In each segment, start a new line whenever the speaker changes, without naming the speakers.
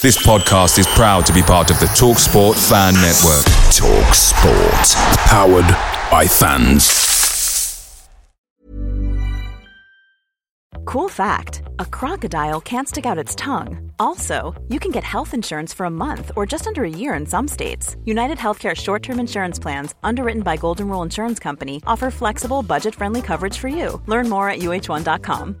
This podcast is proud to be part of the TalkSport Fan Network.
TalkSport. Powered by fans.
Cool fact a crocodile can't stick out its tongue. Also, you can get health insurance for a month or just under a year in some states. United Healthcare short term insurance plans, underwritten by Golden Rule Insurance Company, offer flexible, budget friendly coverage for you. Learn more at uhone.com.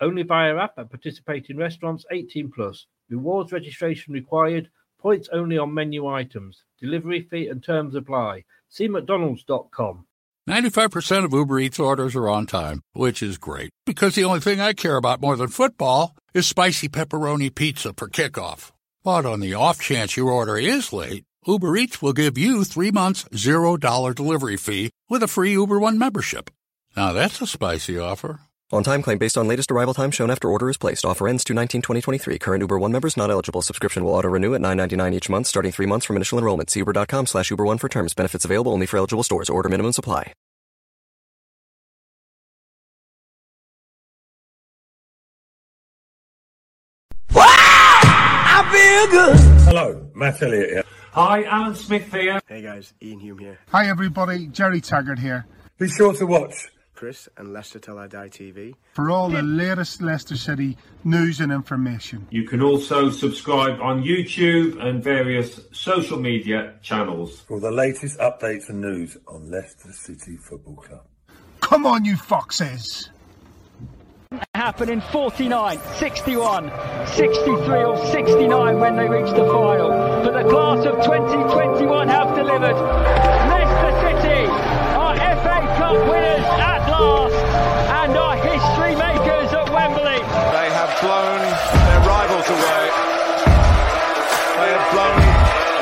Only via app at participating restaurants 18 plus. Rewards registration required. Points only on menu items. Delivery fee and terms apply. See McDonald's.com.
95% of Uber Eats orders are on time, which is great because the only thing I care about more than football is spicy pepperoni pizza for kickoff. But on the off chance your order is late, Uber Eats will give you three months, $0 delivery fee with a free Uber One membership. Now that's a spicy offer.
On time claim based on latest arrival time shown after order is placed. Offer ends 219 2023. Current Uber One members not eligible. Subscription will auto renew at 9.99 each month, starting three months from initial enrollment. See uber.com slash Uber One for terms. Benefits available only for eligible stores. Order minimum supply.
I feel good.
Hello, Matt Elliott here.
Hi, Alan Smith here.
Hey guys, Iain Hume here.
Hi everybody, Gerry Taggart here.
Be sure to watch
Chris and Leicester Till I Die TV
for all the latest Leicester City news and information.
You can also subscribe on YouTube and various social media channels
for the latest updates and news on Leicester City Football Club.
Come on, you foxes!
Happen in 49, 61, 63 or 69 when they reach the final. But the class of 2021 have delivered.
Blown their rivals away. They have blown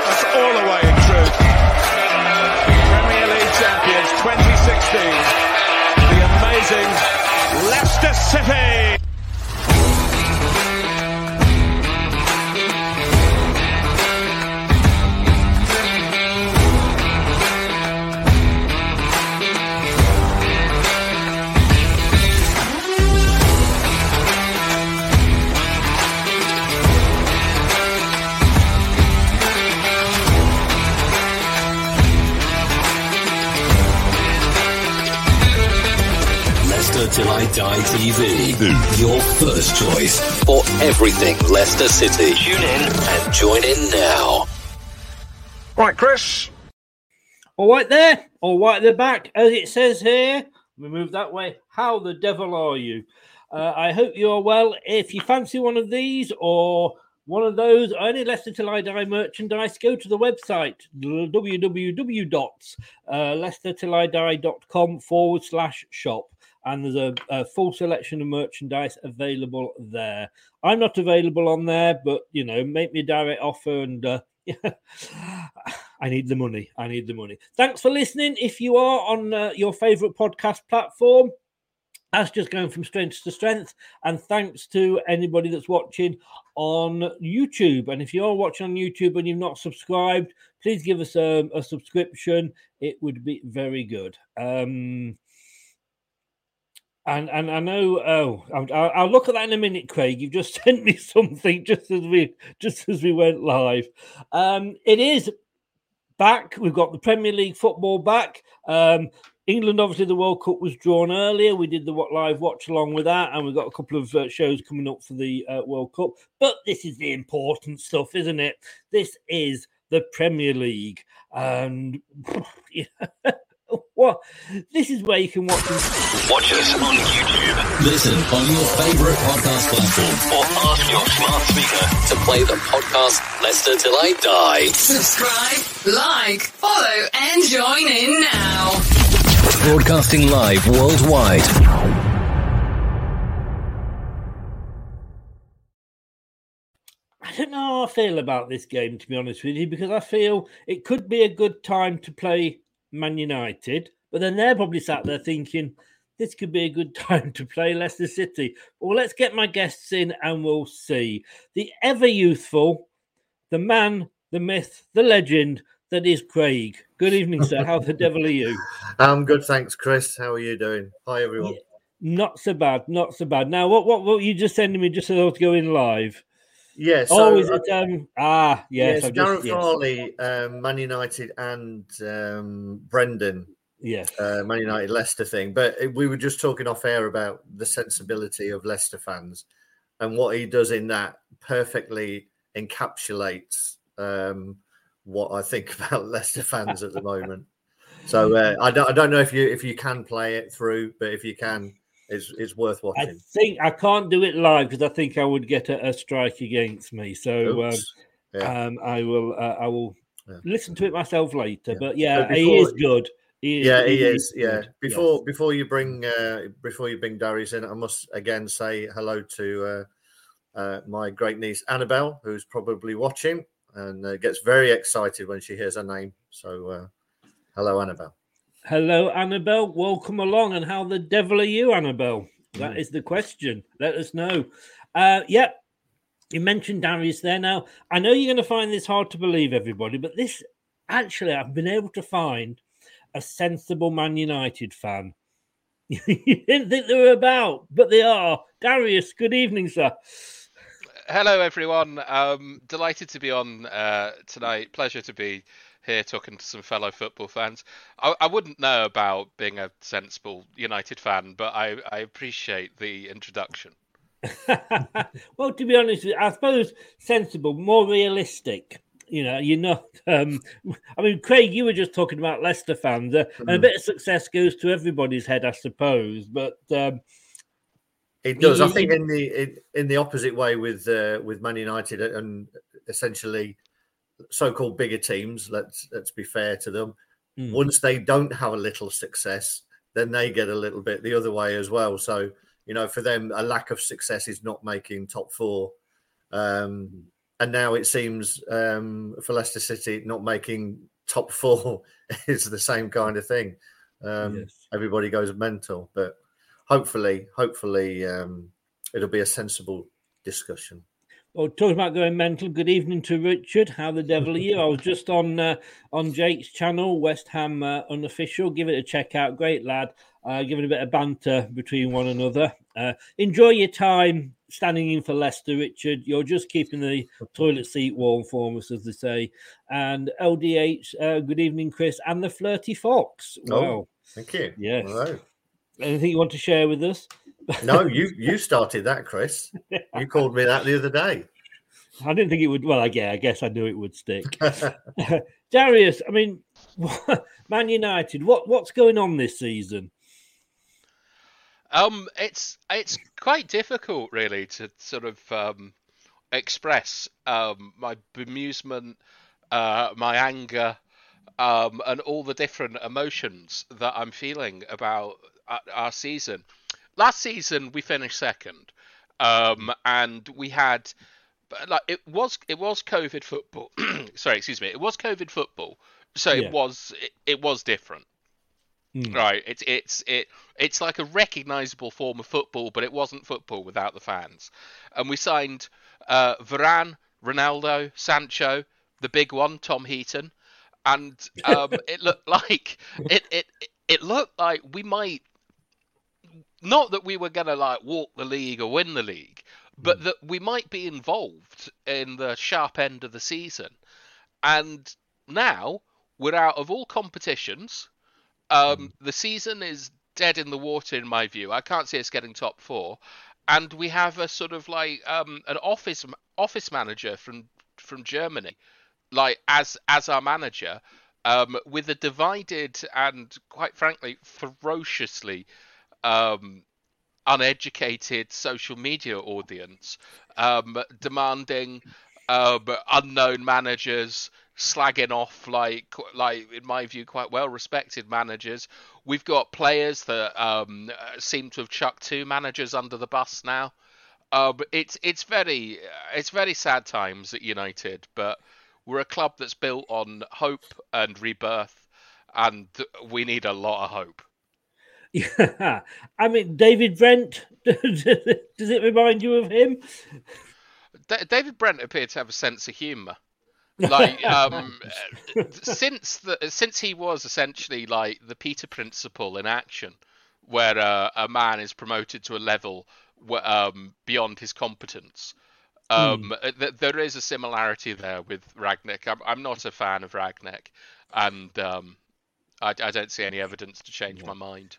us all away in truth. Premier League champions 2016. The amazing Leicester City.
Till I Die TV. Your first choice for everything Leicester City. Tune in and join in now.
Right, Chris.
All right there, all right at the back, as it says here. We move that way. How the devil are you? Uh, I hope you are well. If you fancy one of these or one of those, only any Leicester Till I Die merchandise, go to the website www.leicestertillidie.com forward slash shop. And there's a, a full selection of merchandise available there. I'm not available on there, but you know, make me a direct offer and uh, I need the money. I need the money. Thanks for listening. If you are on uh, your favorite podcast platform, that's just going from strength to strength. And thanks to anybody that's watching on YouTube. And if you are watching on YouTube and you've not subscribed, please give us a, a subscription. It would be very good. Um, and and I know. Oh, I'll, I'll, look at that in a minute, Craig. You've just sent me something just as we just as we went live. Um, it is back. We've got the Premier League football back. Um, England, obviously, the World Cup was drawn earlier. We did the live watch along with that, and we've got a couple of uh, shows coming up for the uh, World Cup. But this is the important stuff, isn't it? This is the Premier League, and yeah. Well, this is where you can watch us.
Watch us on YouTube. Listen on your favorite podcast platform or ask your smart speaker to play the podcast Leicester Till I Die.
Subscribe, like, follow, and join in now.
Broadcasting live worldwide.
I don't know how I feel about this game, to be honest with you, because I feel it could be a good time to play Man United, but then they're probably sat there thinking this could be a good time to play Leicester City. Well, let's get my guests in and we'll see. The ever youthful, the man, the myth, the legend that is Craig. Good evening, sir. How the devil are you?
I'm good, thanks, Chris. How are you doing? Hi, everyone. Yeah,
not so bad, not so bad. Now, what what what you just sending me just so I was going live?
Yes.
Yeah, so, oh, is it? Um, ah, yes.
yes Darren yes. Farley, um, Man United, and um, Brendan.
Yes.
Uh, Man United Leicester thing. But we were just talking off air about the sensibility of Leicester fans, and what he does in that perfectly encapsulates um, what I think about Leicester fans at the moment. So uh, I don't I don't know if you if you can play it through, but if you can, it's it's worth watching.
I think I can't do it live because I think I would get a, a strike against me. So um, yeah. um, I will uh, I will yeah. listen to it myself later. Yeah. But yeah, before, he is good.
He is, yeah, he, he is. is yeah. Before yes. before you bring uh, before you bring Darius in, I must again say hello to uh, uh, my great niece Annabelle, who's probably watching and uh, gets very excited when she hears her name. So, uh, hello, Annabelle.
Hello, Annabelle. Welcome along. And how the devil are you, Annabelle? That is the question. Let us know. Uh, yep. You mentioned Darius there. Now, I know you're going to find this hard to believe, everybody, but this actually, I've been able to find a sensible Man United fan. you didn't think they were about, but they are. Darius, good evening, sir
hello everyone. Um, delighted to be on uh, tonight. Pleasure to be here talking to some fellow football fans. I, I, wouldn't know about being a sensible United fan, but I, I appreciate the introduction.
well, to be honest, I suppose sensible, more realistic. You know, you're not. Um, I mean, Craig, you were just talking about Leicester fans, uh, mm. and a mm. bit of success goes to everybody's head, I suppose. But um,
it does. I think in the in, the opposite way with uh, with Man United and essentially so-called bigger teams. Let's let's be fair to them. Mm. Once they don't have a little success, then they get a little bit the other way as well. So you know, for them, a lack of success is not making top four. Um, and now it seems um, for Leicester City, not making top four is the same kind of thing. Um, yes. Everybody goes mental, but hopefully, hopefully, um, it'll be a sensible discussion.
Well, talking about going mental. Good evening to Richard. How the devil are you? I was just on uh, on Jake's channel, West Ham uh, unofficial. Give it a check out. Great lad. Uh, giving a bit of banter between one another. Uh, enjoy your time standing in for Leicester, Richard. You're just keeping the toilet seat warm for us, as they say. And LDH. Uh, good evening, Chris, and the flirty fox.
Wow. Oh, thank you.
Yes. Anything you want to share with us?
No, you you started that, Chris. You called me that the other day.
I didn't think it would. Well, I guess, I guess I knew it would stick. Darius, I mean, Man United. What what's going on this season?
Um, it's it's quite difficult, really, to sort of um, express um, my bemusement, uh, my anger, um, and all the different emotions that I'm feeling about our season. Last season we finished second, um, and we had like it was it was COVID football. Sorry, excuse me. It was COVID football, so yeah. it was it, it, was different. Mm. Right, it's it's it it's like a recognizable form of football, but it wasn't football without the fans. And we signed uh, Varane, Ronaldo, Sancho, the big one, Tom Heaton, and um, it looked like it, it it looked like we might not that we were going to like walk the league or win the league, but mm. that we might be involved in the sharp end of the season. And now we're out of all competitions. Um, mm. The season is dead in the water, in my view. I can't see us getting top four, and we have a sort of like um, an office office manager from from Germany, like as as our manager, um, with a divided and quite frankly ferociously um, uneducated social media audience um, demanding um, unknown managers slagging off like like in my view quite well respected managers we've got players that um, seem to have chucked two managers under the bus now Um, it's it's very it's very sad times at United, but we're a club that's built on hope and rebirth, and we need a lot of hope.
Yeah, I mean David Brent. does it remind you of him?
D- David Brent appeared to have a sense of humour. Like um, since the since he was essentially like the Peter principle in action, where uh, a man is promoted to a level um, beyond his competence. Um, mm. th- there is a similarity there with Rangnick. I'm, I'm not a fan of Rangnick, and um, I, I, don't see any evidence to change yeah. my mind.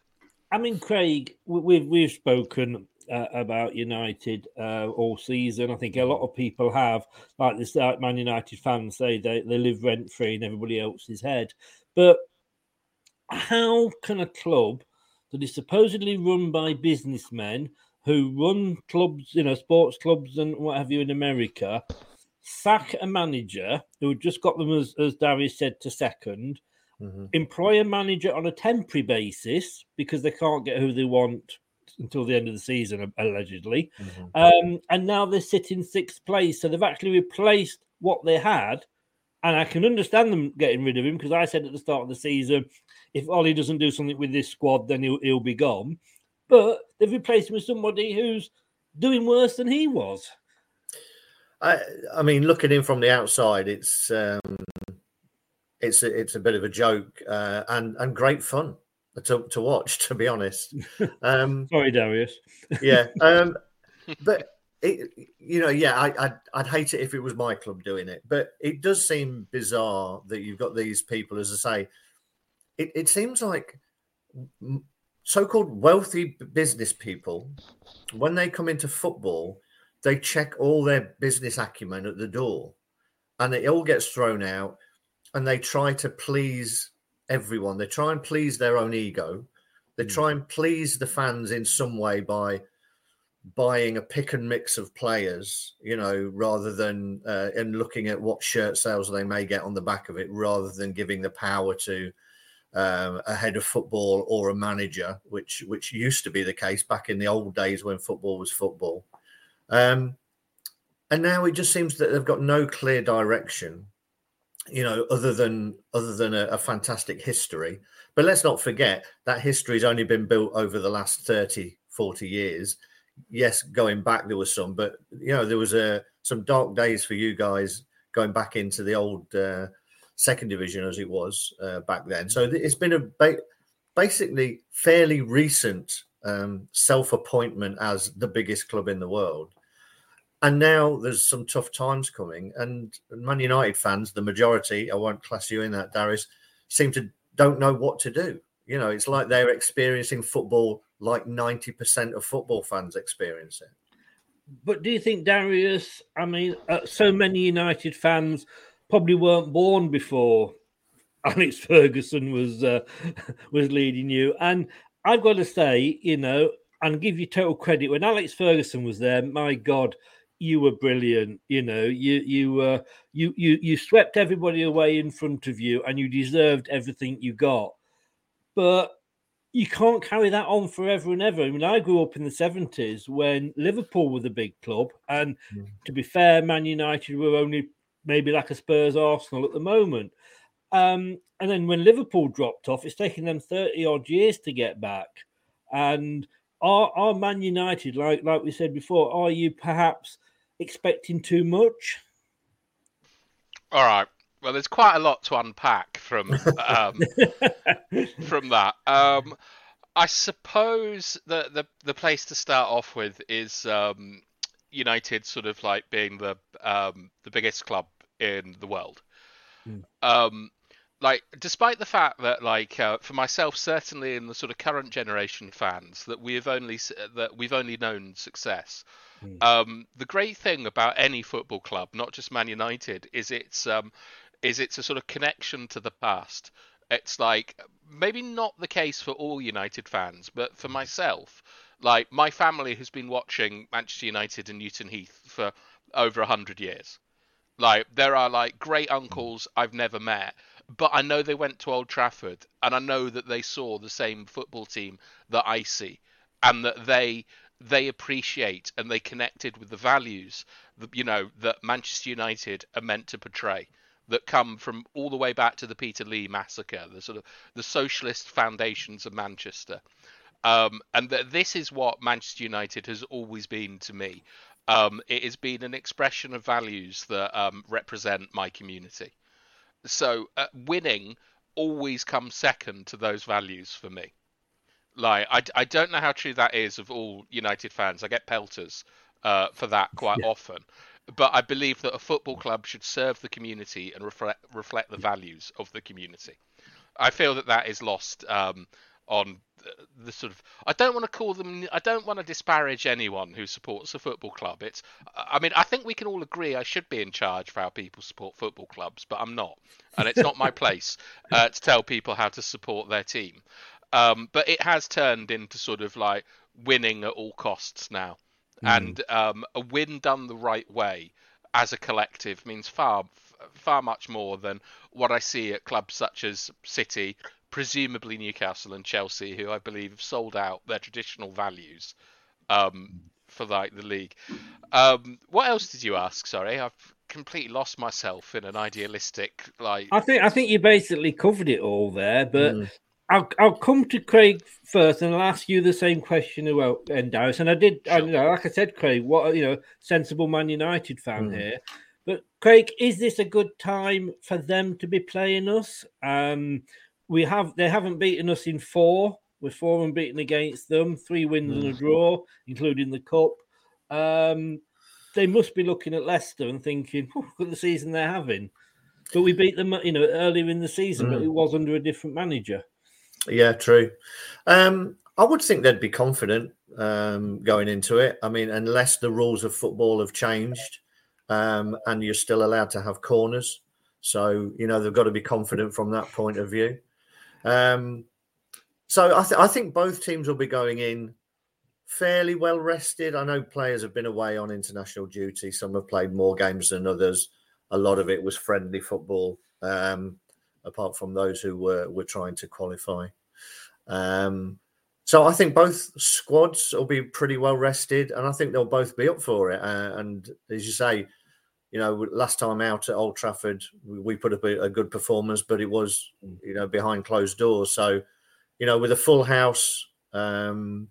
I mean, Craig, we've we've spoken uh, about United uh, all season. I think a lot of people have, like this, like Man United fans say, they they live rent free in everybody else's head. But how can a club that is supposedly run by businessmen who run clubs, you know, sports clubs and what have you in America, sack a manager who just got them, as, as Darius said, to 2nd mm-hmm. employ a manager on a temporary basis because they can't get who they want until the end of the season, allegedly. Mm-hmm. Um, and now they're sitting sixth place. So they've actually replaced what they had. And I can understand them getting rid of him because I said at the start of the season, if Ollie doesn't do something with this squad, then he'll, he'll be gone but they've replaced him with somebody who's doing worse than he was.
I, I mean, looking in from the outside, it's um, it's a, it's a bit of a joke uh, and and great fun to, to watch. To be honest,
um, sorry, Darius.
yeah, um, but it, you know, yeah, I, I'd, I'd hate it if it was my club doing it, but it does seem bizarre that you've got these people, as I say. It, it seems like so-called wealthy business people, when they come into football, they check all their business acumen at the door, and it all gets thrown out, and they try to please everyone. They try and please their own ego. They hmm. try and please the fans in some way by buying a pick and mix of players, you know, rather than uh, and looking at what shirt sales they may get on the back of it, rather than giving the power to um, a head of football or a manager, which which used to be the case back in the old days when football was football. Um, and now it just seems that they've got no clear direction, you know, other than other than a, a fantastic history. But let's not forget that history has only been built over the last 30, 40 years. Yes, going back there was some, but you know, there was a uh, some dark days for you guys going back into the old uh, second division as it was uh, back then. So it's been a ba- basically fairly recent um, self appointment as the biggest club in the world. And now there's some tough times coming, and Man United fans, the majority, I won't class you in that, Darius, seem to don't know what to do. You know, it's like they're experiencing football like 90% of football fans experience it.
But do you think, Darius, I mean, uh, so many United fans probably weren't born before Alex Ferguson was uh, was leading you. And I've got to say, you know, and give you total credit when Alex Ferguson was there. My God, you were brilliant. You know, you you uh, you you you swept everybody away in front of you, and you deserved everything you got. But you can't carry that on forever and ever. I mean, I grew up in the seventies when Liverpool were the big club, and mm. to be fair, Man United were only maybe like a Spurs Arsenal at the moment. Um, and then when Liverpool dropped off, it's taken them 30 odd years to get back. And are, are Man United, like like we said before, are you perhaps expecting too much?
All right. Well, there's quite a lot to unpack from um, from that. Um, I suppose the, the the place to start off with is um, United sort of like being the um, the biggest club in the world. Mm. Um, like, despite the fact that, like, uh, for myself, certainly in the sort of current generation fans, that we have only that we've only known success. Mm. Um, the great thing about any football club, not just Man United, is it's um, is it's a sort of connection to the past. It's like maybe not the case for all United fans, but for myself, like my family has been watching Manchester United and Newton Heath for over a hundred years. Like there are like great uncles I've never met, but I know they went to Old Trafford and I know that they saw the same football team that I see, and that they they appreciate and they connected with the values that you know that Manchester United are meant to portray that come from all the way back to the Peterloo massacre, the sort of the socialist foundations of Manchester. Um, and th- this is what Manchester United has always been to me. Um, it has been an expression of values that um, represent my community. So uh, winning always comes second to those values for me. Like I, I don't know how true that is of all United fans. I get pelters uh, for that quite yeah. often, but I believe that a football club should serve the community and reflect reflect the values of the community. I feel that that is lost um, on the sort of I don't want to call them I don't want to disparage anyone who supports a football club. It's I mean I think we can all agree I should be in charge of how people support football clubs, but I'm not, and it's not my place uh, to tell people how to support their team. Um, but it has turned into sort of like winning at all costs now, mm. and um, a win done the right way as a collective means far far much more than what I see at clubs such as City, presumably Newcastle and Chelsea, who I believe have sold out their traditional values um, for like the league. Um, what else did you ask? Sorry, I've completely lost myself in an idealistic like.
I think I think you basically covered it all there, but. Mm. I'll, I'll come to Craig first, and I'll ask you the same question about Endaris. And I did, sure. I, you know, like I said, Craig, what you know, sensible Man United fan mm. here. But Craig, is this a good time for them to be playing us? Um, we have they haven't beaten us in four. We're four and beaten against them, three wins mm. and a mm. draw, including the cup. Um, they must be looking at Leicester and thinking, oh, look at the season they're having. But we beat them, you know, earlier in the season, mm. but it was under a different manager.
Yeah, true. Um, I would think they'd be confident um, going into it. I mean, unless the rules of football have changed um, and you're still allowed to have corners. So, you know, they've got to be confident from that point of view. Um, so I, th- I think both teams will be going in fairly well rested. I know players have been away on international duty. Some have played more games than others. A lot of it was friendly football, um, apart from those who were, were trying to qualify. Um, so I think both squads will be pretty well rested, and I think they'll both be up for it. Uh, and as you say, you know, last time out at Old Trafford, we put up a, a, good performance, but it was, mm. you know, behind closed doors. So, you know, with a full house um,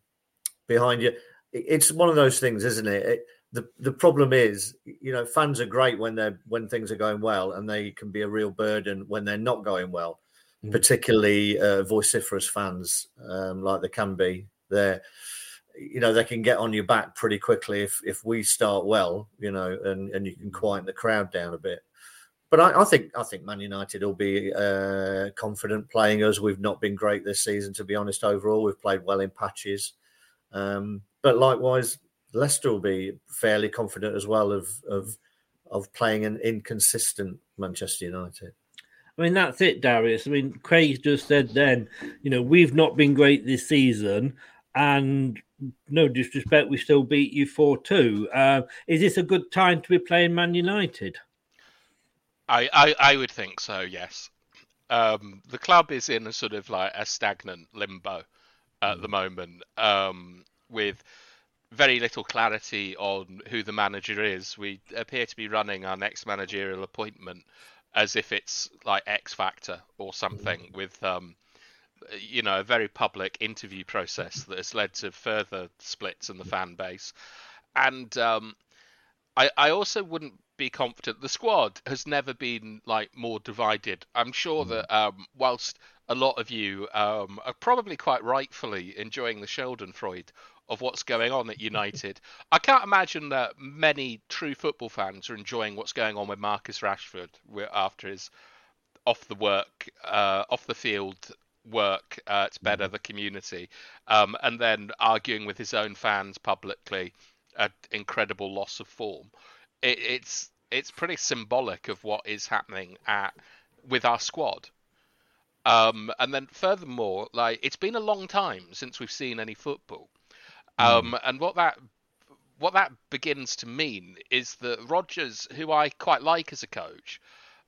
behind you, it's one of those things, isn't it? it? the The problem is, you know, fans are great when they're when things are going well, and they can be a real burden when they're not going well. Mm. Particularly uh, vociferous fans, um, like there can be there you know they can get on your back pretty quickly if if we start well, you know, and and you can quieten the crowd down a bit. But I, I think I think Man United will be uh, confident playing us. We've not been great this season, to be honest. Overall, we've played well in patches, um, but likewise, Leicester will be fairly confident as well of of of playing an inconsistent Manchester United.
I mean, that's it, Darius. I mean, Craig just said then, you know, we've not been great this season, and no disrespect, we still beat you 4 2. Uh, is this a good time to be playing Man United?
I, I, I would think so, yes. Um, the club is in a sort of like a stagnant limbo at the mm. moment um, with very little clarity on who the manager is. We appear to be running our next managerial appointment as if it's like X Factor or something mm. with. Um, you know, a very public interview process that has led to further splits in the fan base. And um, I, I also wouldn't be confident. The squad has never been like more divided. I'm sure that mm. um, whilst a lot of you um, are probably quite rightfully enjoying the Schadenfreude of what's going on at United, I can't imagine that many true football fans are enjoying what's going on with Marcus Rashford after his off the work, uh, off the field work uh, to better mm-hmm. the community, um, and then arguing with his own fans publicly, an incredible loss of form. It, it's it's pretty symbolic of what is happening at with our squad. Um, and then furthermore, like it's been a long time since we've seen any football, um, mm. and what that what that begins to mean is that Rodgers, who I quite like as a coach,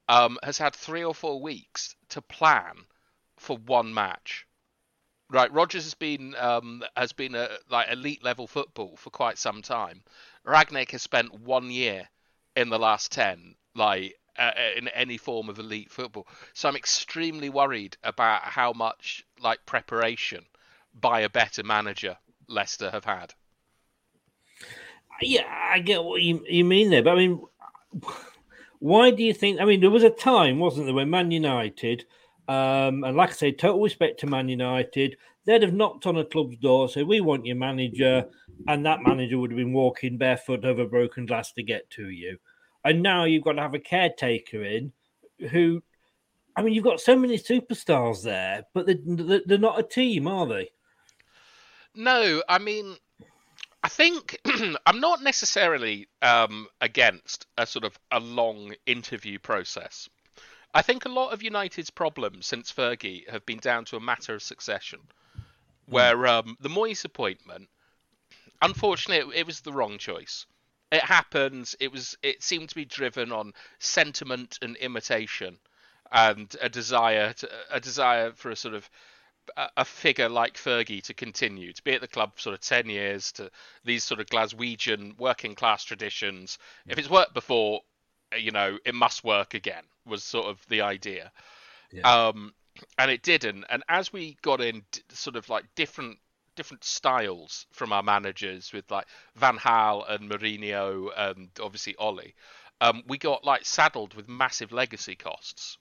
um, has had three or four weeks to plan for one match. Right, Rodgers has been um, has been a like elite level football for quite some time. Rangnick has spent one year in the last ten, like uh, in any form of elite football. So I'm extremely worried about how much like preparation by a better manager Leicester have had.
Yeah, I get what you, you mean there, but I mean, why do you think? I mean, there was a time, wasn't there, when Man United, um, and like I say, total respect to Man United, they'd have knocked on a club's door, said, "We want your manager," and that manager would have been walking barefoot over broken glass to get to you. And now you've got to have a caretaker in who, I mean, you've got so many superstars there, but they're, they're not a team, are they?
No, I mean, I think I'm not necessarily um, against a sort of a long interview process. I think a lot of United's problems since Fergie have been down to a matter of succession, where um, the Moyes appointment, unfortunately, it, it was the wrong choice. It happens. It was. It seemed to be driven on sentiment and imitation, and a desire to a desire for a sort of a figure like Fergie to continue to be at the club for sort of ten years to these sort of Glaswegian working class traditions. If it's worked before, you know, it must work again. Was sort of the idea, yeah. um, and it didn't. And as we got in, sort of like different different styles from our managers with like Van Gaal and Mourinho and obviously Ollie, um, we got like saddled with massive legacy costs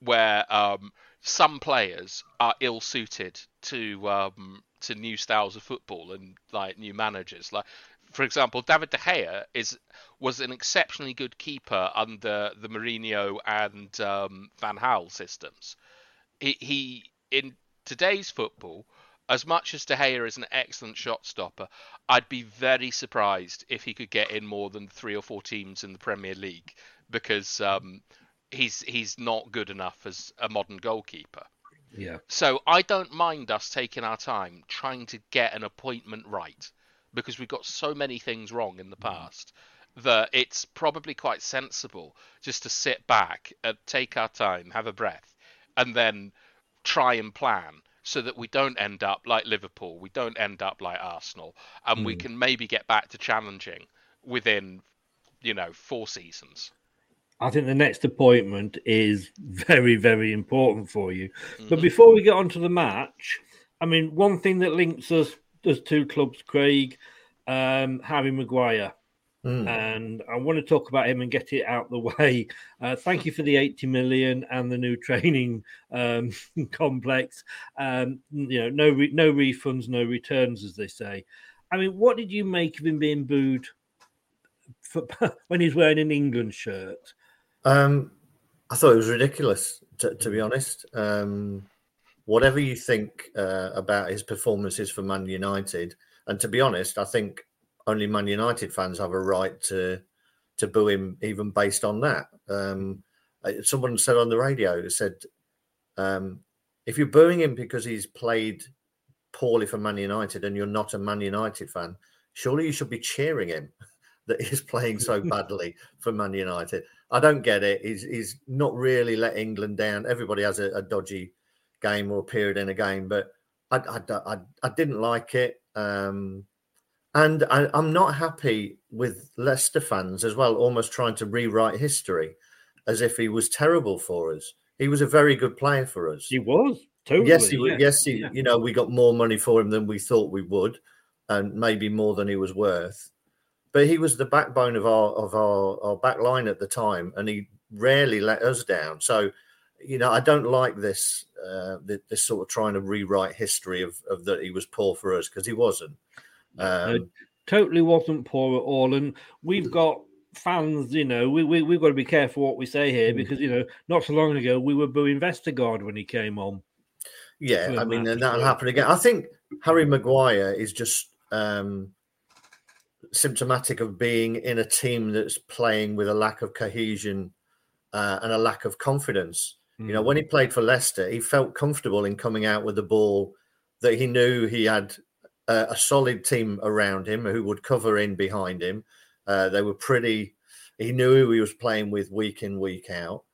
where um, some players are ill suited to um, to new styles of football and like new managers. Like for example, David De Gea is was an exceptionally good keeper under the Mourinho and um, Van Gaal systems. He, he in today's football as much as De Gea is an excellent shot stopper, I'd be very surprised if he could get in more than three or four teams in the Premier League because um, he's he's not good enough as a modern goalkeeper.
Yeah.
So I don't mind us taking our time trying to get an appointment right because we've got so many things wrong in the mm. past that it's probably quite sensible just to sit back and take our time, have a breath, and then try and plan so that we don't end up like Liverpool, we don't end up like Arsenal, and mm. we can maybe get back to challenging within, you know, four seasons.
I think the next appointment is very, very important for you. Mm-hmm. But before we get on to the match, I mean, one thing that links us, there's two clubs, Craig, um, Harry Maguire. Mm. And I want to talk about him and get it out the way. Uh, thank you for the 80 million and the new training um, complex. Um, you know, no re- no refunds, no returns, as they say. I mean, what did you make of him being booed for, when he's wearing an England shirt?
Um, I thought it was ridiculous, to, to be honest. Um, whatever you think uh, about his performances for Man United, and to be honest, I think only Man United fans have a right to to boo him, even based on that. Um, uh, someone said on the radio, said, um, if you're booing him because he's played poorly for Man United and you're not a Man United fan, surely you should be cheering him that he's playing so badly for Man United. I don't get it. He's he's not really let England down. Everybody has a, a dodgy game or period in a game, but I I, I, I didn't like it. Um, and I, am not happy with Leicester fans as well, almost trying to rewrite history as if he was terrible for us. He was a very good player for us.
He was. Totally,
yes, he,
yeah.
yes, he, yeah. you know, we got more money for him than we thought we would, and maybe more than he was worth. But he was the backbone of our of our, our back line at the time, and he rarely let us down. So, you know, I don't like this uh, this sort of trying to rewrite history of, of that he was poor for us because he wasn't. Um,
totally wasn't poor at all. And we've got fans, you know, we, we, we've got to be careful what we say here mm. because, you know, not so long ago we were booing Vestergaard when he came on.
Yeah, I mean, and that'll happen again. I think Harry Maguire is just um, symptomatic of being in a team that's playing with a lack of cohesion uh, and a lack of confidence. Mm. You know, when he mm. played for Leicester, he felt comfortable in coming out with the ball that he knew he had uh, a solid team around him who would cover in behind him. Uh, they were pretty. He knew who he was playing with week in week out.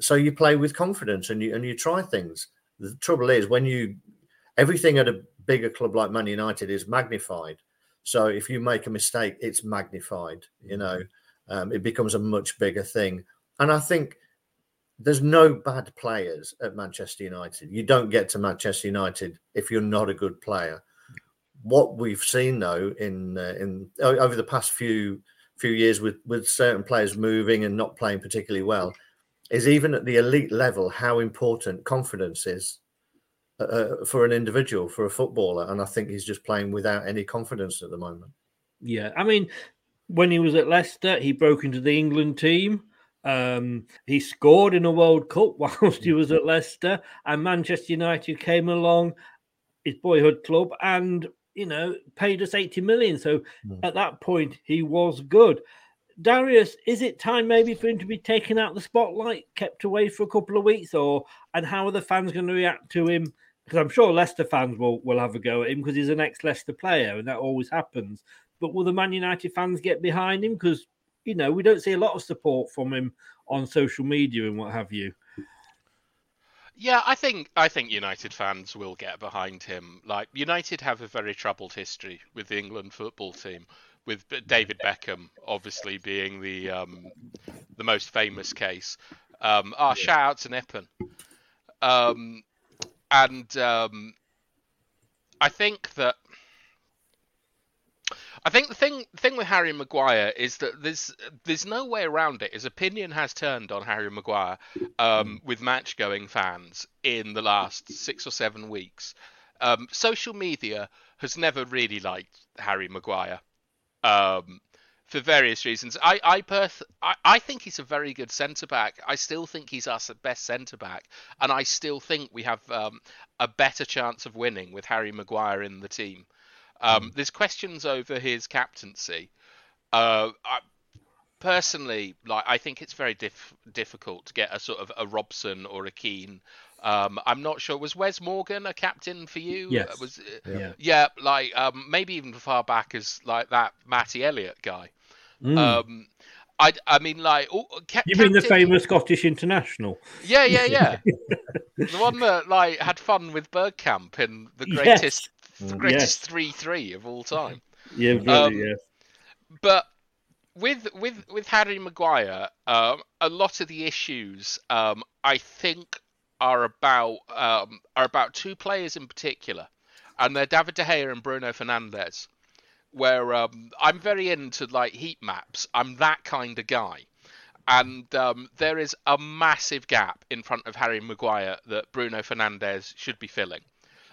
So you play with confidence and you and you try things. The trouble is when you everything at a bigger club like Man United is magnified. So if you make a mistake, it's magnified. You know, um, it becomes a much bigger thing. And I think there's no bad players at Manchester United. You don't get to Manchester United if you're not a good player. What we've seen though in uh, in over the past few few years with with certain players moving and not playing particularly well is even at the elite level how important confidence is uh, for an individual for a footballer and I think he's just playing without any confidence at the moment.
Yeah, I mean when he was at Leicester, he broke into the England team. Um, he scored in a World Cup whilst he was at Leicester, and Manchester United came along, his boyhood club, and you know paid us eighty million. So mm. at that point, he was good. Darius, is it time maybe for him to be taken out the spotlight, kept away for a couple of weeks, or and how are the fans going to react to him? Because I'm sure Leicester fans will will have a go at him because he's an ex-Leicester player, and that always happens. But will the Man United fans get behind him? Because you know, we don't see a lot of support from him on social media and what have you.
Yeah, I think I think United fans will get behind him. Like United have a very troubled history with the England football team, with David Beckham obviously being the um, the most famous case. Um, ah, shout out to Nippen. Um, and um, I think that I think the thing thing with Harry Maguire is that there's there's no way around it. His opinion has turned on Harry Maguire um, with match going fans in the last six or seven weeks. Um, social media has never really liked Harry Maguire um, for various reasons. I I, perth- I I think he's a very good centre back. I still think he's our best centre back, and I still think we have um, a better chance of winning with Harry Maguire in the team. Um, mm. There's questions over his captaincy. Uh, I, personally, like I think it's very diff- difficult to get a sort of a Robson or a Keane. Um, I'm not sure. Was Wes Morgan a captain for you?
Yes.
Was
yeah.
yeah, like um, maybe even far back as like that Matty Elliott guy.
Mm.
Um, I, I mean, like, oh,
ca- you mean the famous Scottish international?
Yeah, yeah, yeah. the one that like had fun with Bergkamp in the greatest
Yes.
the
Mm,
greatest
yes.
three three of all time.
Yeah, really,
Um,
yeah.
But with with with Harry Maguire, um, a lot of the issues um, I think are about um, are about two players in particular, and they're David De Gea and Bruno Fernandes. Where um, I'm very into like heat maps. I'm that kind of guy. And um, there is a massive gap in front of Harry Maguire that Bruno Fernandes should be filling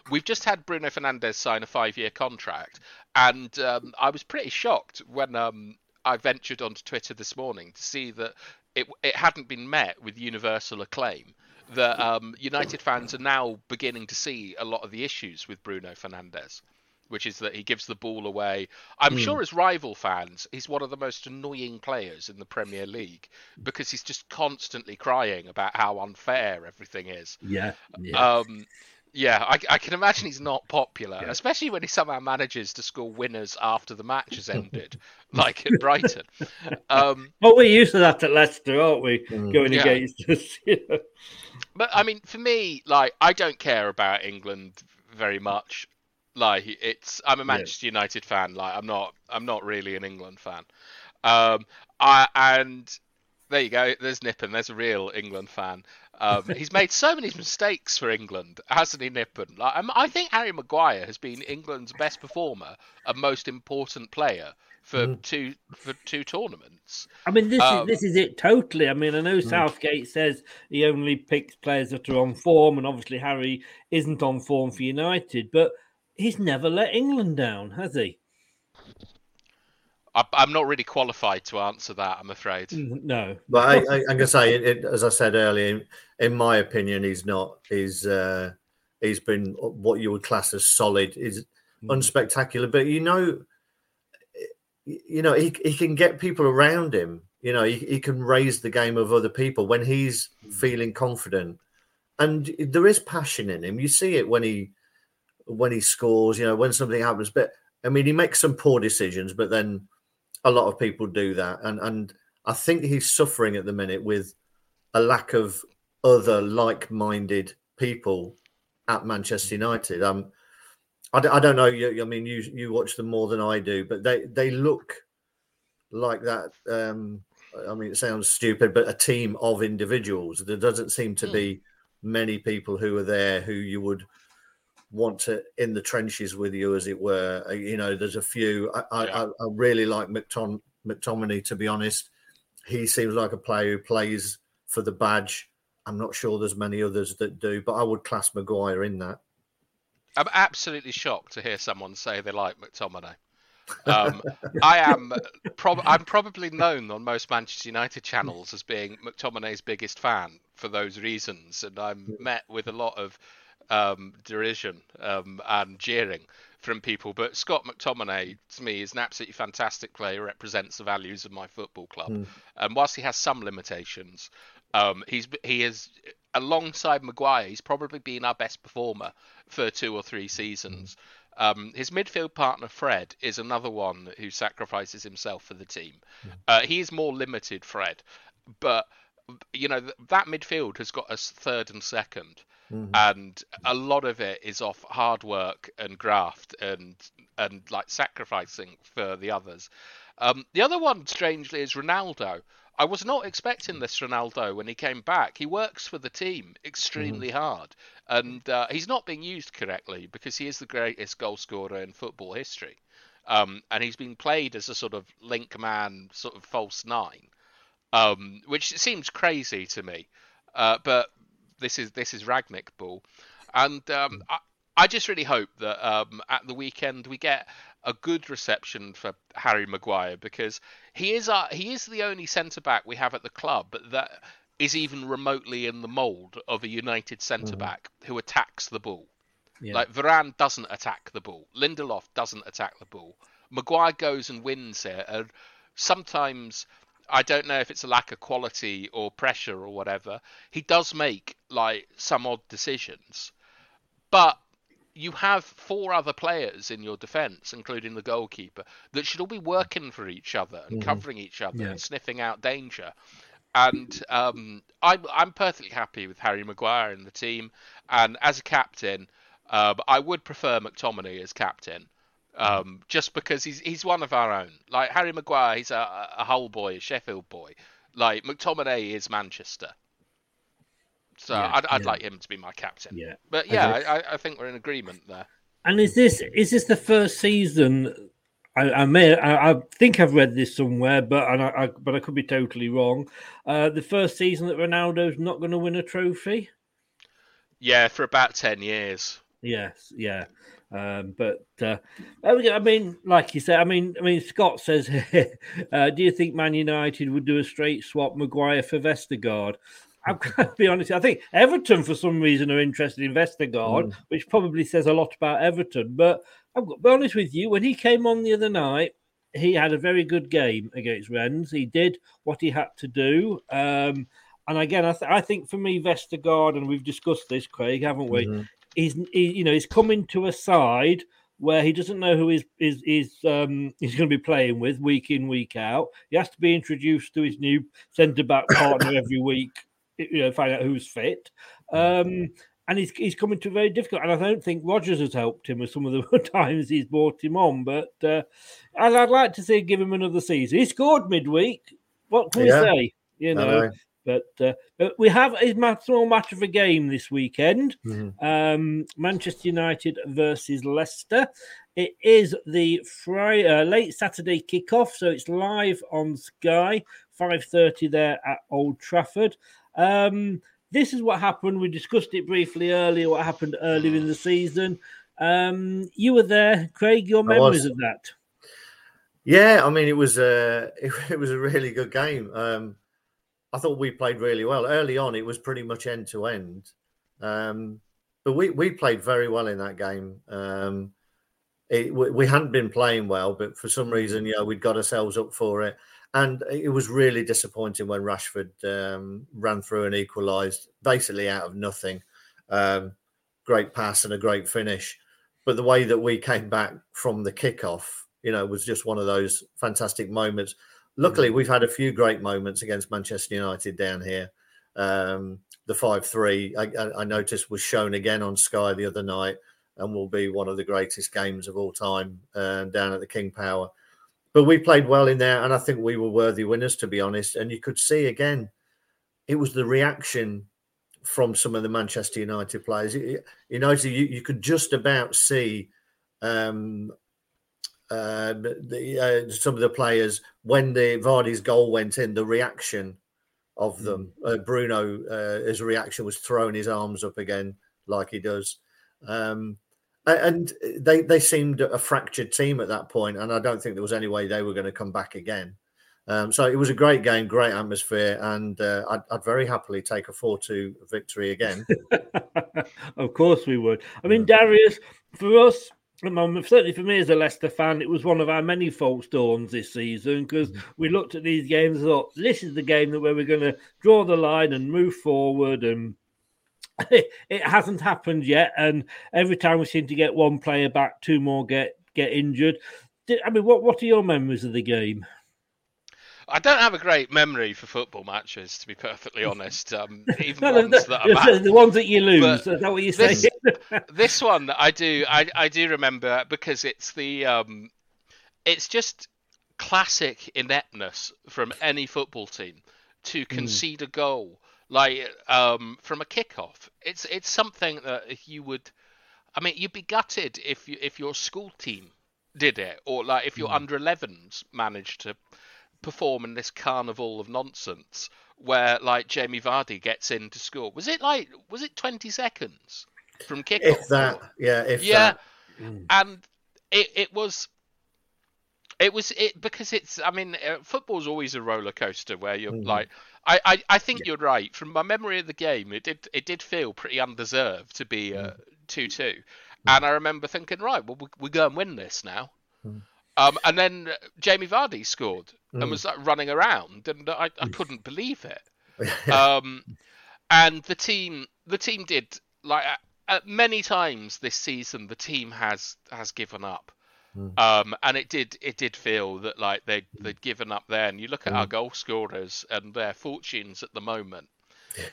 we've just had Bruno Fernandes sign a five-year contract, and um, I was pretty shocked when um, I ventured onto Twitter this morning to see that it it hadn't been met with universal acclaim. That um, United fans are now beginning to see a lot of the issues with Bruno Fernandes, which is that he gives the ball away. I'm
Mm.
sure as rival fans, he's one of the most annoying players in the Premier League because he's just constantly crying about how unfair everything is.
Yeah, yeah.
Um, yeah, I, I can imagine he's not popular, especially when he somehow manages to score winners after the match has ended, like at Brighton. Um,
Well, we're used to that at Leicester, aren't we? Going
Yeah.
against us. you know.
but I mean, for me, like, I don't care about England very much. Like, it's I'm a Manchester United fan. Like, I'm not I'm not really an England fan. Um, I and there you go. There's Nippen. There's a real England fan. Um, he's made so many mistakes for England, hasn't he, Nippen? Like, I'm- I think Harry Maguire has been England's best performer and most important player for two for two tournaments.
I mean, this
Um,
is this is it totally. I mean, I know Southgate says he only picks players that are on form, and obviously Harry isn't on form for United, but he's never let England down, has he?
I, I'm not really qualified to answer that, I'm afraid.
Mm, no,
But I, I, I'm gonna say, it, it, as I said earlier, in, in my opinion, he's not. He's uh, he's been what you would class as solid. Is mm. unspectacular, but you know, you know, he he can get people around him. You know, he, he can raise the game of other people when he's mm. feeling confident, and there is passion in him. You see it when he when he scores. You know, when something happens. But I mean, he makes some poor decisions, but then a lot of people do that, and and I think he's suffering at the minute with a lack of other like-minded people at Manchester United. Um, I, d- I don't know. You, I mean, you you watch them more than I do, but they they look like that. Um, I mean, it sounds stupid, but a team of individuals. There doesn't seem to be many people who are there who you would want to in the trenches with you, as it were. Uh, You know, there's a few. I, I, I I really like McTom- McTominay, to be honest. He seems like a player who plays for the badge. I'm not sure there's many others that do, but I would class Maguire in that.
I'm absolutely shocked to hear someone say they like McTominay. Um, I am prob- I'm probably known on most Manchester United channels as being McTominay's biggest fan for those reasons, and I'm met with a lot of um, derision um, and jeering from people. But Scott McTominay, to me, is an absolutely fantastic player. Represents the values of my football club,
Mm.
and whilst he has some limitations, um, he's he is alongside Maguire. He's probably been our best performer for two or three seasons. Um, his midfield partner Fred is another one who sacrifices himself for the team. Uh, he is more limited, Fred, but you know th- that midfield has got us third and 2nd
Mhm.
and a lot of it is off hard work and graft and and like sacrificing for the others. Um, the other one, strangely, is Ronaldo. I was not expecting this Ronaldo when he came back. He works for the team extremely hard, and uh, he's not being used correctly because he is the greatest goal scorer in football history. Um, and he's been played as a sort of link man, sort of false nine, um, which seems crazy to me. Uh, but this is this is Rangnick ball, and um, I, I just really hope that um, at the weekend we get a good reception for Harry Maguire because he is our, he is the only centre back we have at the club that is even remotely in the mould of a United centre back who attacks the ball.
Yeah.
Like Varane doesn't attack the ball. Lindelof doesn't attack the ball. Maguire goes and wins it. And sometimes I don't know if it's a lack of quality or pressure or whatever. He does make like some odd decisions, but you have four other players in your defence, including the goalkeeper, that should all be working for each other and
Mhm.
covering each other
Yeah.
and sniffing out danger. And um, I'm I'm perfectly happy with Harry Maguire in the team, and as a captain, uh, I would prefer McTominay as captain, um, just because he's he's one of our own. Like Harry Maguire, he's a, a Hull boy, a Sheffield boy. Like McTominay is Manchester, so
Yeah,
I'd, I'd
yeah.
like him to be my captain.
Yeah.
but yeah,
Okay.
I, I, think we're in agreement there.
And is this is this the first season? I, I may I, I think I've read this somewhere, but and I, I but I could be totally wrong. Uh, the first season that Ronaldo's not going to win a trophy.
Yeah, for about ten years.
Yes, yeah. Um, but uh, we go. I mean, like you said, I mean, I mean, Scott says, uh, "Do you think Man United would do a straight swap Maguire for Vestergaard?" I'm going to be honest. I think Everton, for some reason, are interested in Vestergaard,
Mm.
which probably says a lot about Everton. But I've got to be honest with you. When he came on the other night, he had a very good game against Rennes. He did what he had to do. Um, and again, I, th- I think for me, Vestergaard, and we've discussed this, Craig, haven't we?
Mhm.
He's he, you know he's coming to a side where he doesn't know who is is is um he's going to be playing with week in week out. He has to be introduced to his new centre back partner every week. You know, find out who's fit. Um, and he's he's coming to very difficult. And I don't think Rodgers has helped him with some of the times he's brought him on. But uh, I'd, I'd like to see give him another season. He scored midweek. What can
Yeah.
we say? You know.
know.
But, uh, but we have a ma- small match of a game this weekend.
Mhm.
Um, Manchester United versus Leicester. It is the Friday, uh, late Saturday kickoff, so it's live on Sky, five thirty there at Old Trafford. Um, this is what happened. We discussed it briefly earlier. What happened earlier in the season? Um, you were there, Craig. Your memories of that?
Yeah, I mean, it was a it, it was a really good game. Um, I thought we played really well early on. It was pretty much end to end, um, but we we played very well in that game. Um, it, we, we hadn't been playing well, but for some reason, you know, we'd got ourselves up for it, and it was really disappointing when Rashford um, ran through and equalised basically out of nothing. Um, great pass and a great finish, but the way that we came back from the kickoff, you know, was just one of those fantastic moments. Luckily, we've had a few great moments against Manchester United down here. Um, the five three I, I noticed was shown again on Sky the other night and will be one of the greatest games of all time uh, down at the King Power. But we played well in there, and I think we were worthy winners, to be honest. And you could see again, it was the reaction from some of the Manchester United players. You, you know, you, you could just about see um, uh, the, uh, some of the players when the Vardy's goal went in, the reaction of them. Mm. Uh, Bruno, uh, his reaction was throwing his arms up again like he does. Um, and they they seemed a fractured team at that point, and I don't think there was any way they were going to come back again. Um, so it was a great game, great atmosphere, and uh, I'd, I'd, very happily take a four-two victory again.
of course, we would. I mean, Darius, for us, certainly for me as a Leicester fan, it was one of our many false dawns this season because mm-hmm. we looked at these games and thought this is the game that where we're going to draw the line and move forward and it hasn't happened yet, and every time we seem to get one player back, two more get get injured. I mean, what what are your memories of the game?
I don't have a great memory for football matches, to be perfectly honest. Um, even no, ones the, that are bad.
the ones that you lose. But is that what you say?
This, this one I do, I, I do remember because it's the, um, it's just classic ineptness from any football team to hmm. concede mm. a goal like um, from a kickoff. It's it's something that you would, I mean, you'd be gutted if you, if your school team did it, or like if your mm. under 11s managed to perform in this carnival of nonsense where like Jamie Vardy gets in to score. Was it like was it 20 seconds from kickoff?
If that, yeah, if
yeah,
that.
Mm. and it it was it was it because it's. I mean, uh, football's always a roller coaster where you're mm. like. I, I, I think yeah. you're right. From my memory of the game, it did it did feel pretty undeserved to be uh, mm. two two, mm. and I remember thinking, right, well, we, we go and win this now. Mm. Um, and then Jamie Vardy scored and mm. was like, running around, and I, I couldn't believe it. um, and the team the team did like uh, many times this season, the team has has given up. Mm. Um, and it did it did feel that like they they'd given up there. And you look at mm. our goal scorers and their fortunes at the moment.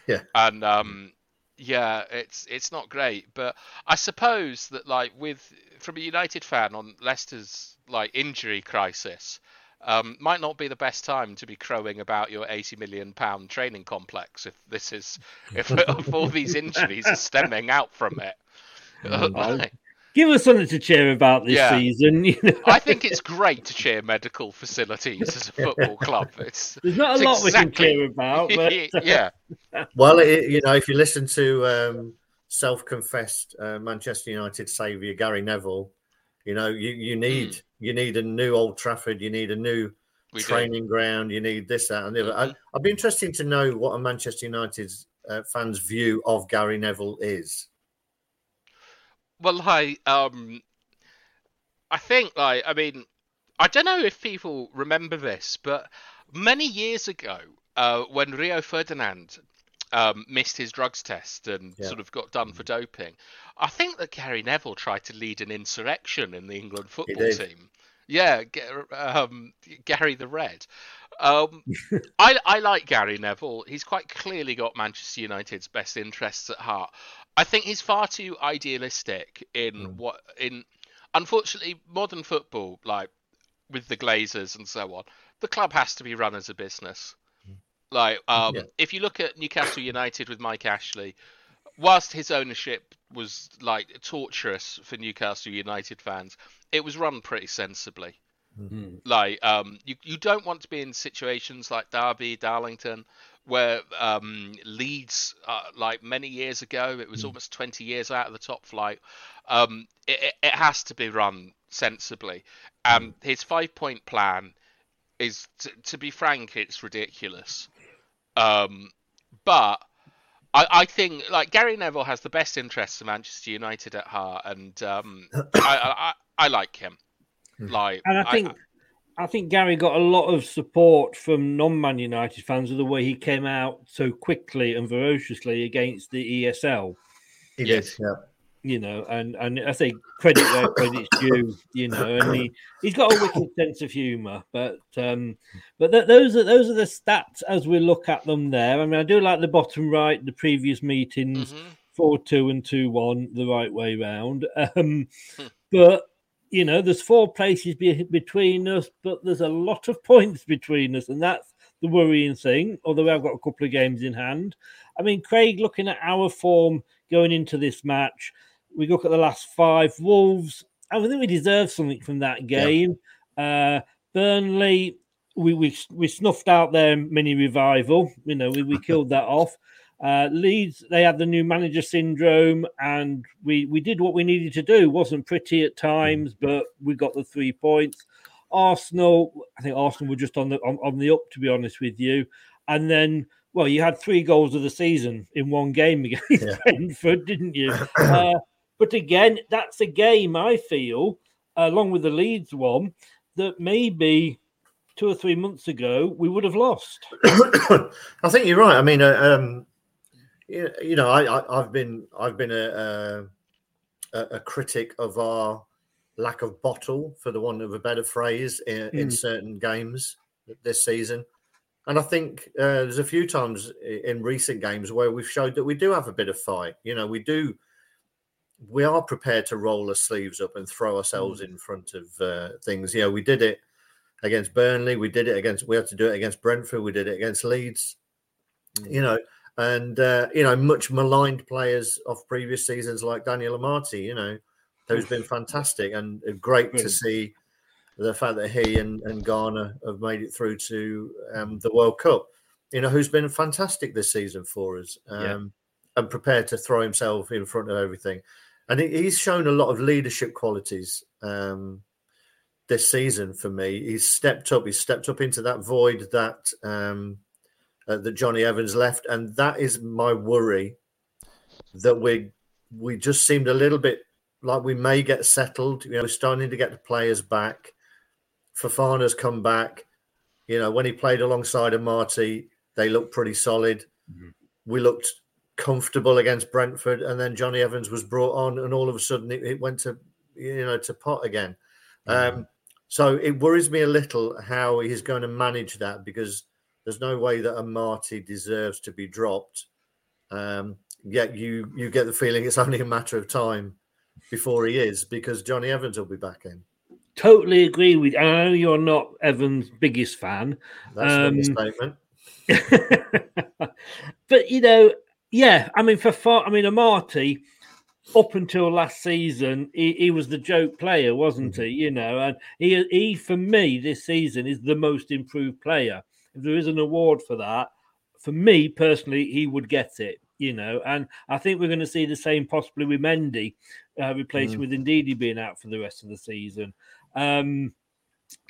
Yeah.
And um, yeah, it's it's not great. But I suppose that like with from a United fan on Leicester's like injury crisis. Um, might not be the best time to be crowing about your 80 million pound training complex if this is if, if all these injuries are stemming out from it.
Mm give us something to cheer about this yeah. season. You know?
I think it's great to cheer medical facilities as a football club. It's
there's not a lot exactly... we can cheer about, but
yeah.
Well, it, you know, if you listen to um, self-confessed uh, Manchester United saviour Gary Neville, you know, you, you need mm. You need a new Old Trafford, you need a new we training do. ground, you need this, that, and the other. Mm-hmm. I, would be interested to know what a Manchester United uh, fans' view of Gary Neville is.
Well, I um, I think like I mean, I don't know if people remember this, but many years ago, uh, when Rio Ferdinand um, missed his drugs test and yeah. sort of got done for doping, I think that Gary Neville tried to lead an insurrection in the England football team. Yeah, um, Gary the Red. Um, I, I like Gary Neville. He's quite clearly got Manchester United's best interests at heart. I think he's far too idealistic in mm. what in unfortunately modern football, like with the Glazers and so on. The club has to be run as a business. Like, um, yeah. if you look at Newcastle United with Mike Ashley, whilst his ownership was like torturous for Newcastle United fans, it was run pretty sensibly. Mm-hmm. Like, um, you you don't want to be in situations like Derby, Darlington, where um, Leeds, uh, like many years ago, it was mm. almost 20 years out of the top flight. Um, it, it, has to be run sensibly. And mm. his five point plan is, t- to be frank, it's ridiculous. Um, but I, I, think like Gary Neville has the best interests of Manchester United at heart, and um, I, I, I, like him. Hmm. Like,
and I think I think Gary got a lot of support from non-Man United fans of the way he came out so quickly and ferociously against the ESL.
He yes. did, yeah.
You know, and and I say credit where credit's due, you know, and he he's got a wicked sense of humour. But um, but th- those are those are the stats as we look at them there. I mean, I do like the bottom right, the previous meetings,
Mm-hmm.
four two and two one, the right way round. Um, but you know, there's four places be- between us, but there's a lot of points between us, and that's the worrying thing. Although I've got a couple of games in hand. I mean, Craig, looking at our form going into this match, we look at the last five Wolves. I think we deserve something from that game. Uh, Burnley, we, we we snuffed out their mini revival. You know, we, we killed that off. Uh, Leeds, they had the new manager syndrome, and we we did what we needed to do. wasn't pretty at times, but we got the three points. Arsenal, I think Arsenal were just on the on, on the up, to be honest with you. And then, well, you had three goals of the season in one game against Brentford, didn't you? uh, but again, that's a game I feel, along with the Leeds one, that maybe two or three months ago we would have lost.
I think you're right. I mean, uh, um, you, you know, I, I, I've been I've been a, a a critic of our lack of bottle, for the want of a better phrase, in, in
Mm.
certain games this season. And I think uh, there's a few times in recent games where we've showed that we do have a bit of fight. You know, we do. We are prepared to roll our sleeves up and throw ourselves in front of uh, things. You know, we did it against Burnley. We did it against. We had to do it against Brentford. We did it against Leeds. You know, and uh, you know, much maligned players of previous seasons like Daniel Amartey. You know, who's been fantastic and uh, great to see the fact that he and, and Ghana have made it through to um, the World Cup. You know, who's been fantastic this season for us um,
Yeah.
and prepared to throw himself in front of everything. And he, he's shown a lot of leadership qualities um, this season for me. He's stepped up. He's stepped up into that void that um, uh, that Jonny Evans left, and that is my worry that we we just seemed a little bit like we may get settled. You know, we're starting to get the players back. Fofana's come back. You know, when he played alongside Marty, they looked pretty solid. We looked comfortable against Brentford, and then Jonny Evans was brought on, and all of a sudden it, it went to you know to pot again. Um, so it worries me a little how he's going to manage that because there's no way that Amartey deserves to be dropped. Um, yet you you get the feeling it's only a matter of time before he is because Jonny Evans will be back in.
Totally agree with. I know you're not Evans' biggest fan.
That's
Um,
an understatement.
but you know, yeah, I mean, for far, I mean, Amartey, up until last season, he, he was the joke player, wasn't he? You know, and he, he, for me, this season is the most improved player. If there is an award for that, for me personally, he would get it. You know, and I think we're going to see the same possibly with Mendy, uh, replacing
Mm.
with Ndidi being out for the rest of the season. Um,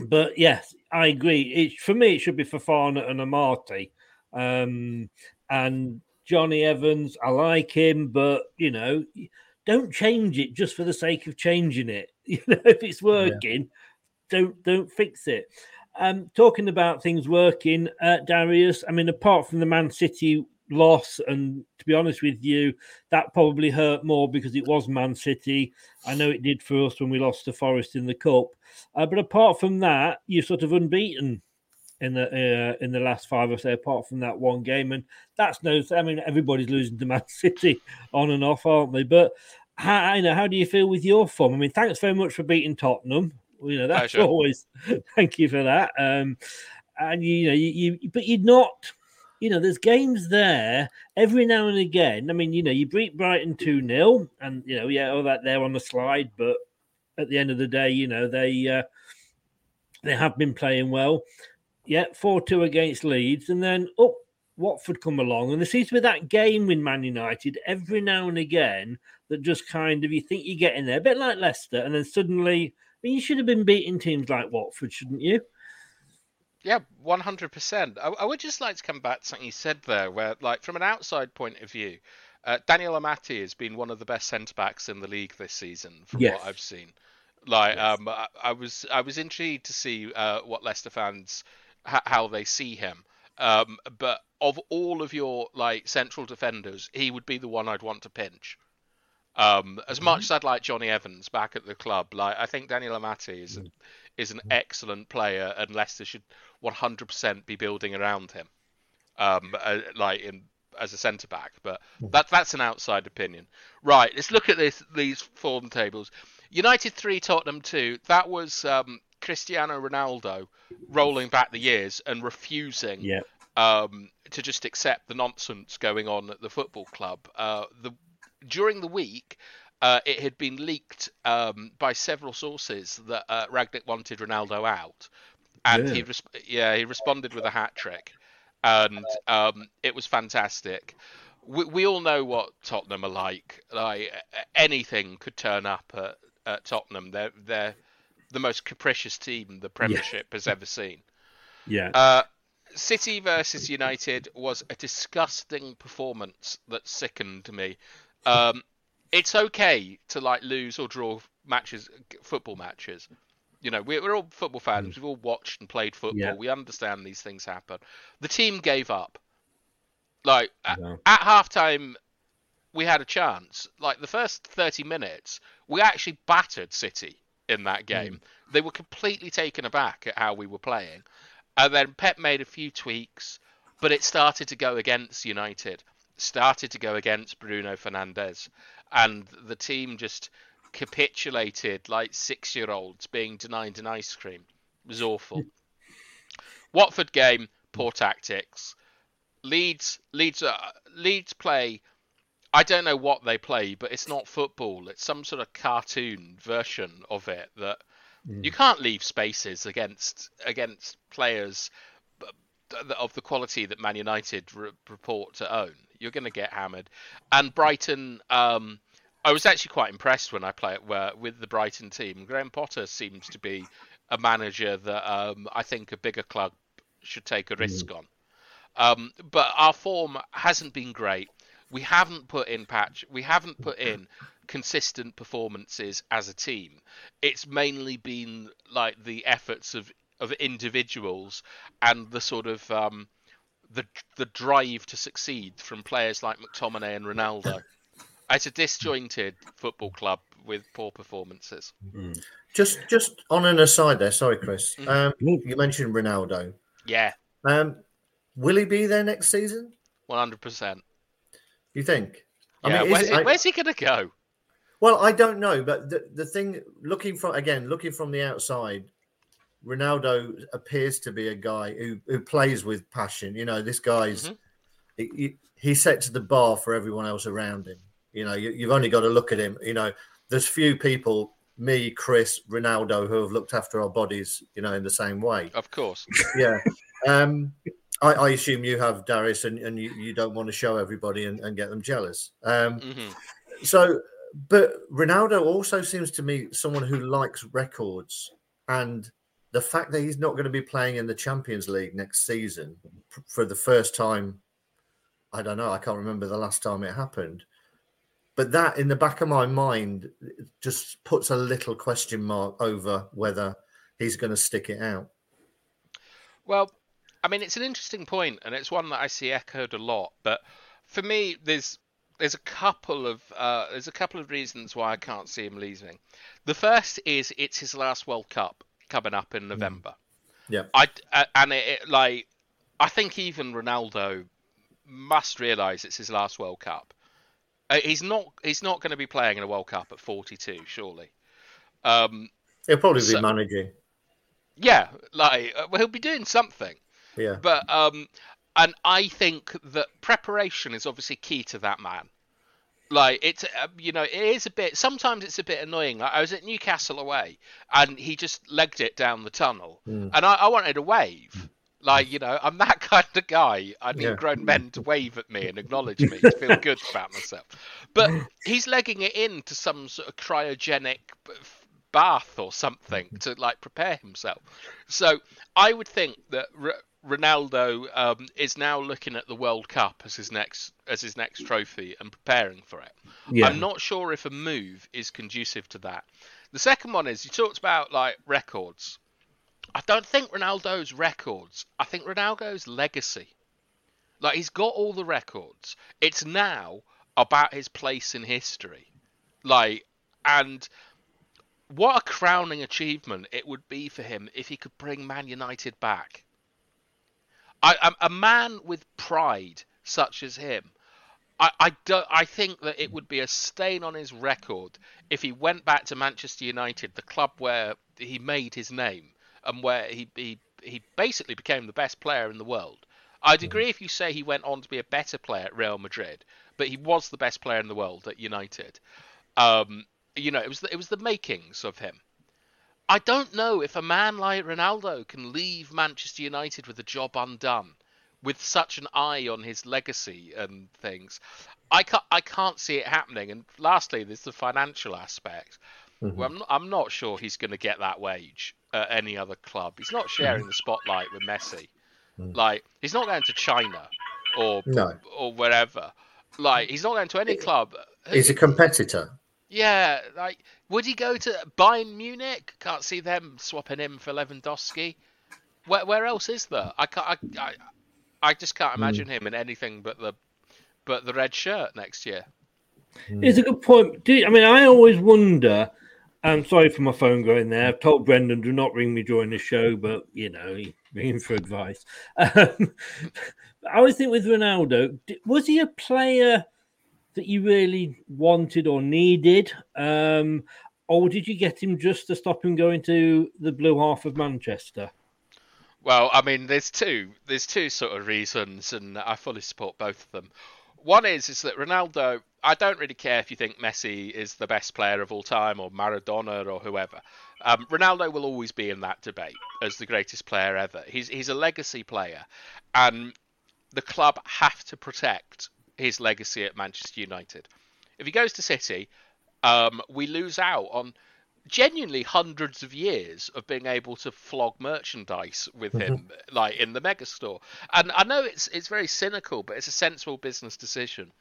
but yes, I agree. It for me, it should be Fofana and Amartey. Um, and Jonny Evans, I like him, but you know, don't change it just for the sake of changing it. You know, if it's working, don't don't fix it. Um, talking about things working, uh, Darius. I mean, apart from the Man City loss, and to be honest with you, that probably hurt more because it was Man City. I know it did for us when we lost to Forest in the cup. Uh, but apart from that, you're sort of unbeaten in the uh, in the last five or so. Apart from that one game, and that's no. I mean, everybody's losing to Man City on and off, aren't they? But how, you know, how do you feel with your form? I mean, thanks very much for beating Tottenham. You know, that's
Pleasure.
always thank you for that. Um, and you know, you, you but you're not. You know, there's games there every now and again. I mean, you know, you beat Brighton 2 0, and, you know, yeah, all that there on the slide, but at the end of the day, you know, they uh, they have been playing well. Yeah, 4 2 against Leeds, and then up Watford come along, and there seems to be that game with Man United every now and again that just kind of you think you get in there, a bit like Leicester, and then suddenly, I mean, you should have been beating teams like Watford, shouldn't you?
Yeah, one hundred percent. I I would just like to come back to something you said there, where, like, from an outside point of view, uh, Daniel Amartey has been one of the best centre backs in the league this season, from
Yes.
what I've seen. Like, um, I, I was I was intrigued to see uh, what Leicester fans h- how they see him. Um, but of all of your like central defenders, he would be the one I'd want to pinch. Um, as much as I'd like Jonny Evans back at the club, like I think Daniel Amartey is
Mm.
is an excellent player, and Leicester should 100% be building around him, um, uh, like in as a centre back. But
Mm.
that that's an outside opinion. Right, let's look at this these form tables. United three, Tottenham two. That was um, Cristiano Ronaldo rolling back the years and refusing
Yeah.
um, to just accept the nonsense going on at the football club. Uh, the during the week, uh, it had been leaked um, by several sources that uh, Rangnick wanted Ronaldo out, and he
Yeah.
res- yeah he responded with a hat trick, and um, it was fantastic. We, we all know what Tottenham are like. Like anything could turn up at, at Tottenham. They're they're the most capricious team the Premiership has ever seen.
Yeah.
Uh, City versus United was a disgusting performance that sickened me. Um, it's okay to like lose or draw matches, football matches. You know, we're, we're all football fans. We've all watched and played football.
Yeah.
We understand these things happen. The team gave up. Like at, at halftime, we had a chance. Like the first 30 minutes, we actually battered City in that game. They were completely taken aback at how we were playing. And then Pep made a few tweaks, but it started to go against United. Started to go against Bruno Fernandes. And the team just capitulated like six year olds being denied an ice cream. It was awful. Watford game, poor tactics. Leeds, Leeds, uh, Leeds play. I don't know what they play, but it's not football. It's some sort of cartoon version of it that you can't leave spaces against against players of the quality that Man United re- report to own. You're going to get hammered. And Brighton, um, I was actually quite impressed when I play it where, with the Brighton team. Graham Potter seems to be a manager that um, I think a bigger club should take a risk on. Um, but our form hasn't been great. We haven't put in patch. We haven't put in consistent performances as a team. It's mainly been like the efforts of of individuals and the sort of um, the the drive to succeed from players like McTominay and Ronaldo. It's a disjointed football club with poor performances.
Just just on an aside there, sorry, Chris.
Mm.
Um, you mentioned Ronaldo.
Yeah,
Um, will he be there next season?
one hundred percent.
You think?
Yeah,
is
where's,
it-
he, where's he gonna go?
Well, I don't know, but the, the thing, looking from again, looking from the outside, Ronaldo appears to be a guy who, who plays with passion. You know, this guy's he, he- he sets the bar for everyone else around him. You know, you, you've only got to look at him. You know, there's few people, me, Chris, Ronaldo, who have looked after our bodies, you know, in the same way.
Of course.
Yeah. Um, I, I assume you have Darius, and, and you, you don't want to show everybody and, and get them jealous. Um,
Mhm.
so, but Ronaldo also seems to me someone who likes records, and the fact that he's not going to be playing in the Champions League next season for the first time, I don't know. I can't remember the last time it happened, but that in the back of my mind just puts a little question mark over whether he's going to stick it out.
Well, I mean, it's an interesting point, and it's one that I see echoed a lot. But for me, there's there's a couple of uh, there's a couple of reasons why I can't see him leaving. The first is it's his last World Cup coming up in November.
Yeah.
I uh, and it, it, like I think even Ronaldo must realise it's his last World Cup. Uh, he's not he's not going to be playing in a World Cup at 42, surely. Um,
He'll probably be managing.
yeah, like uh, well, he'll be doing something.
Yeah.
But um, and I think that preparation is obviously key to that man. Like it's uh, you know it is a bit. Sometimes it's a bit annoying. Like, I was at Newcastle away, and he just legged it down the tunnel,
Mm.
and I, I wanted a wave. Like you know, I'm that kind of guy. I need
Yeah.
grown men to wave at me and acknowledge me to feel good about myself. But he's legging it into some sort of cryogenic bath or something to like prepare himself. So I would think that Ronaldo um, is now looking at the World Cup as his next as his next trophy and preparing for it.
Yeah.
I'm not sure if a move is conducive to that. The second one is you talked about like records. I don't think Ronaldo's records. I think Ronaldo's legacy. Like he's got all the records. It's now about his place in history. Like, and what a crowning achievement it would be for him if he could bring Man United back. I, a, a man with pride such as him, I, I, do, I think that it would be a stain on his record if he went back to Manchester United, the club where he made his name and where he, he, he basically became the best player in the world. I'd agree if you say he went on to be a better player at Real Madrid, but he was the best player in the world at United. Um, you know, it was the, it was the makings of him. I don't know if a man like Ronaldo can leave Manchester United with a job undone, with such an eye on his legacy and things. I can't, I can't see it happening. And lastly, there's the financial aspect. Mm-hmm. Well, I'm not, I'm not sure he's going to get that wage at any other club. He's not sharing the spotlight with Messi. Mm. Like he's not going to China or no. or wherever. Like he's not going to any club.
He's a competitor.
Yeah, like would he go to Bayern Munich? Can't see them swapping him for Lewandowski. Where where else is there? I can't. I, I, I just can't hmm. imagine mm. him in anything but the but the red shirt next year.
It's a good point. Do, I mean, I always wonder I'm sorry for my phone going there. I've told Brendan do not ring me during the show, but you know, he ring for advice. Um, I always think with Ronaldo, was he a player that you really wanted or needed? Um, or did you get him just to stop him going to the blue half of Manchester?
Well, I mean, there's two there's two sort of reasons, and I fully support both of them. One is is that Ronaldo. I don't really care if you think Messi is the best player of all time or Maradona or whoever. Um, Ronaldo will always be in that debate as the greatest player ever. He's he's a legacy player, and the club have to protect his legacy at Manchester United. If he goes to City, um, we lose out on genuinely hundreds of years of being able to flog merchandise with mm-hmm. him like in the megastore. And i know it's it's very cynical but it's a sensible business decision.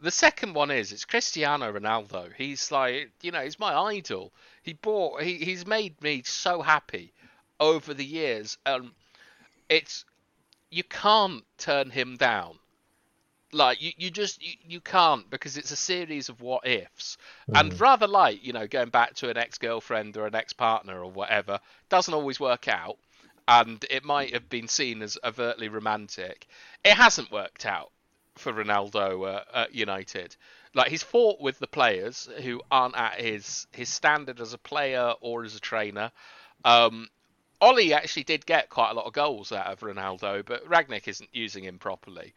The second one is it's cristiano ronaldo. He's like you know he's my idol. He bought he, he's made me so happy over the years. Um it's you can't turn him down like you, you just you, you can't because it's a series of what ifs. Mm. and rather like you know going back to an ex-girlfriend or an ex-partner or whatever doesn't always work out. And it might have been seen as overtly romantic. It hasn't worked out for ronaldo uh, at united. Like he's fought with the players who aren't at his his standard as a player or as a trainer. Um, Ollie actually did get quite a lot of goals out of Ronaldo, but Rangnick isn't using him properly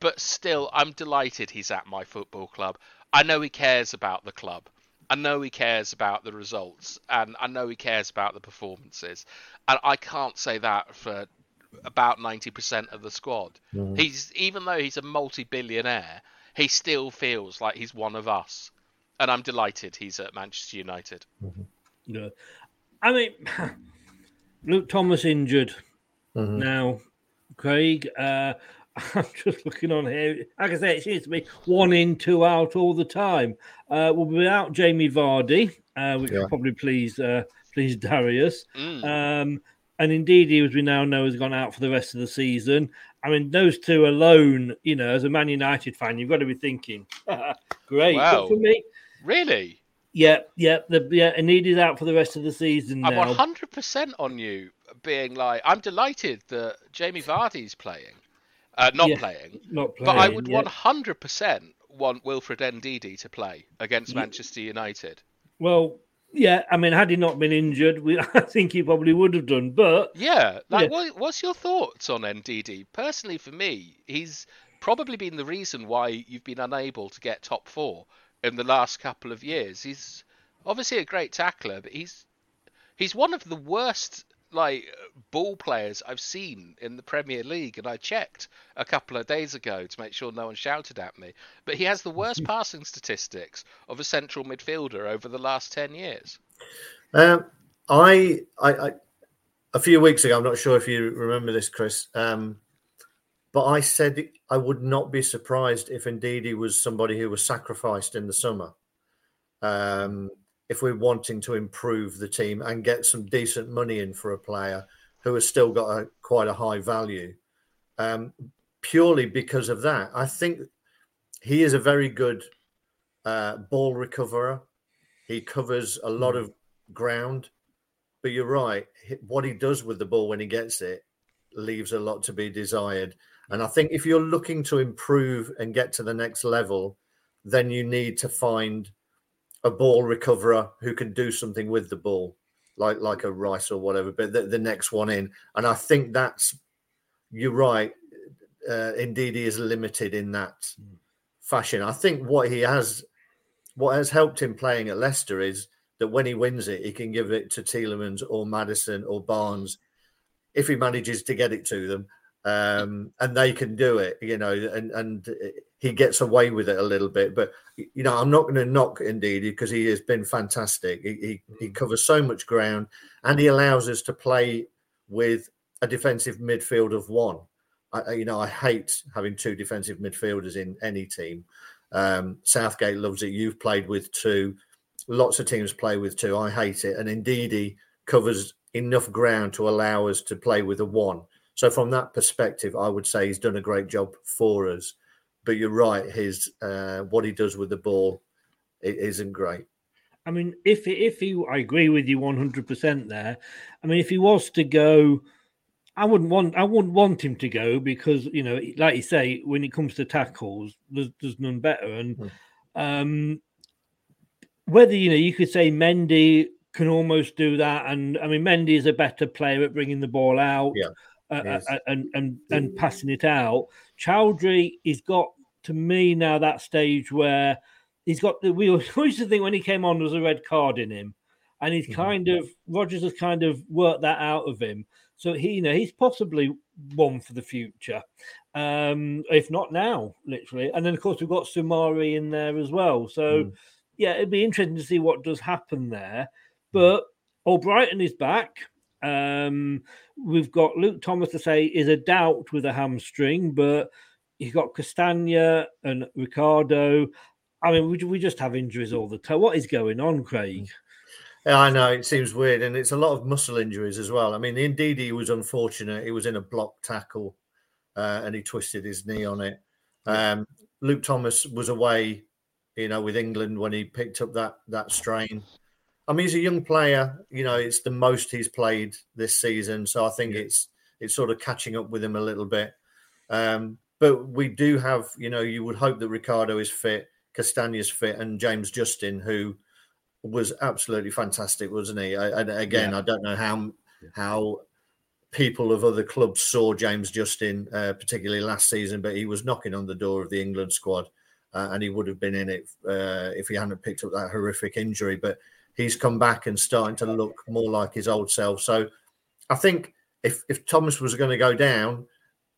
but still, I'm delighted he's at my football club. I know he cares about the club. I know he cares about the results, and I know he cares about the performances. And I can't say that for about 90% of the squad. Mm. He's even though he's a multi-billionaire, he still feels like he's one of us. And I'm delighted he's at Manchester United.
Mm-hmm. Yeah. I mean, Luke Thomas injured mm-hmm. now. Craig, uh, I'm just looking on here. Like I say, it seems to be one in, two out all the time. Uh, we'll be without Jamie Vardy, uh, which yeah. will probably please uh, please Darius. Mm. Um, and Ndidi, as we now know, has gone out for the rest of the season. I mean, those two alone, you know, as a Man United fan, you've got to be thinking, great. Wow. But for me,
really?
Yeah, yeah, the, yeah. And is out for the rest of the season.
I'm 100 percent on you being like, I'm delighted that Jamie Vardy's playing uh, not yeah, playing.
Not playing.
But I would hundred percent want Wilfred Ndidi to play against yeah. Manchester United.
Well, yeah, I mean, had he not been injured, we, I think he probably would have done. But
yeah, like, yeah. What, what's your thoughts on Ndidi? Personally, for me, he's probably been the reason why you've been unable to get top four in the last couple of years. He's obviously a great tackler, but he's he's one of the worst like ball players I've seen in the Premier League, and I checked a couple of days ago to make sure no one shouted at me. But he has the worst passing statistics of a central midfielder over the last ten years.
Um, I, I, I, a few weeks ago, I'm not sure if you remember this, Chris, um, but I said I would not be surprised if Ndidi was somebody who was sacrificed in the summer. Um, if we're wanting to improve the team and get some decent money in for a player who has still got a, quite a high value. Um, purely because of that, I think he is a very good uh, ball recoverer. He covers a lot of ground, but you're right. What he does with the ball when he gets it leaves a lot to be desired. And I think if you're looking to improve and get to the next level, then you need to find a ball recoverer who can do something with the ball, like like a Rice or whatever. But the, the next one in, and I think that's you're right. Uh, Ndidi is limited in that fashion. I think what he has, what has helped him playing at Leicester is that when he wins it, he can give it to Tielemans or Maddison or Barnes if he manages to get it to them, um, and they can do it. You know, and and he gets away with it a little bit. But you know, I'm not going to knock Ndidi because he has been fantastic. He, he he covers so much ground, and he allows us to play with a defensive midfield of one. I, I- you know, I hate having two defensive midfielders in any team. Um, Southgate loves it. You've played with two. Lots of teams play with two. I hate it. And Ndidi covers enough ground to allow us to play with a one. So from that perspective, I would say he's done a great job for us. But you're right, his uh, what he does with the ball it isn't great.
I mean, if if he, I agree with you one hundred percent there. I mean, if he was to go, I wouldn't want, I wouldn't want him to go because you know, like you say, when it comes to tackles, there's, there's none better. And um, whether you know, you could say Mendy can almost do that, and I mean, Mendy is a better player at bringing the ball out,
Yeah.
Uh,
Yes.
uh, and and and passing it out. Choudhury, he's got to me now that stage where he's got the. We always used to think when he came on there was a red card in him, and he's kind of Rodgers has kind of worked that out of him. So he, you know, he's possibly one for the future, um, if not now, literally. And then of course we've got Soumaré in there as well. So yeah, it'd be interesting to see what does happen there. But Albrighton is back. Um, we've got Luke Thomas to say is a doubt with a hamstring, but you've got Castagna and Ricardo. I mean, we, we just have injuries all the time. What is going on, Craig?
Yeah, I know it seems weird, and it's a lot of muscle injuries as well. I mean, Ndidi was unfortunate. He was in a block tackle, uh, and he twisted his knee on it. Um, Luke Thomas was away, you know, with England when he picked up that that strain. I mean, he's a young player. You know, it's the most he's played this season, so I think it's it's sort of catching up with him a little bit. Um, but we do have, you know, you would hope that Ricardo is fit, Castagna's fit, and James Justin, who was absolutely fantastic, wasn't he? I, and again,
Yeah.
I don't know how how people of other clubs saw James Justin, uh, particularly last season, but he was knocking on the door of the England squad, uh, and he would have been in it uh, if he hadn't picked up that horrific injury. But he's come back and starting to look more like his old self. So I think if if Thomas was going to go down,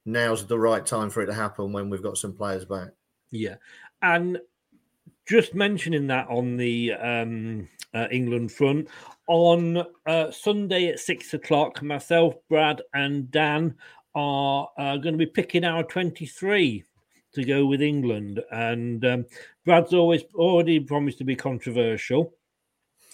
now's the right time for it to happen when we've got some players back.
Yeah, and just mentioning that on the um, uh, England front on uh, Sunday at six o'clock, myself, Brad, and Dan are uh, going to be picking our twenty-three to go with England, and um, Brad's always already promised to be controversial,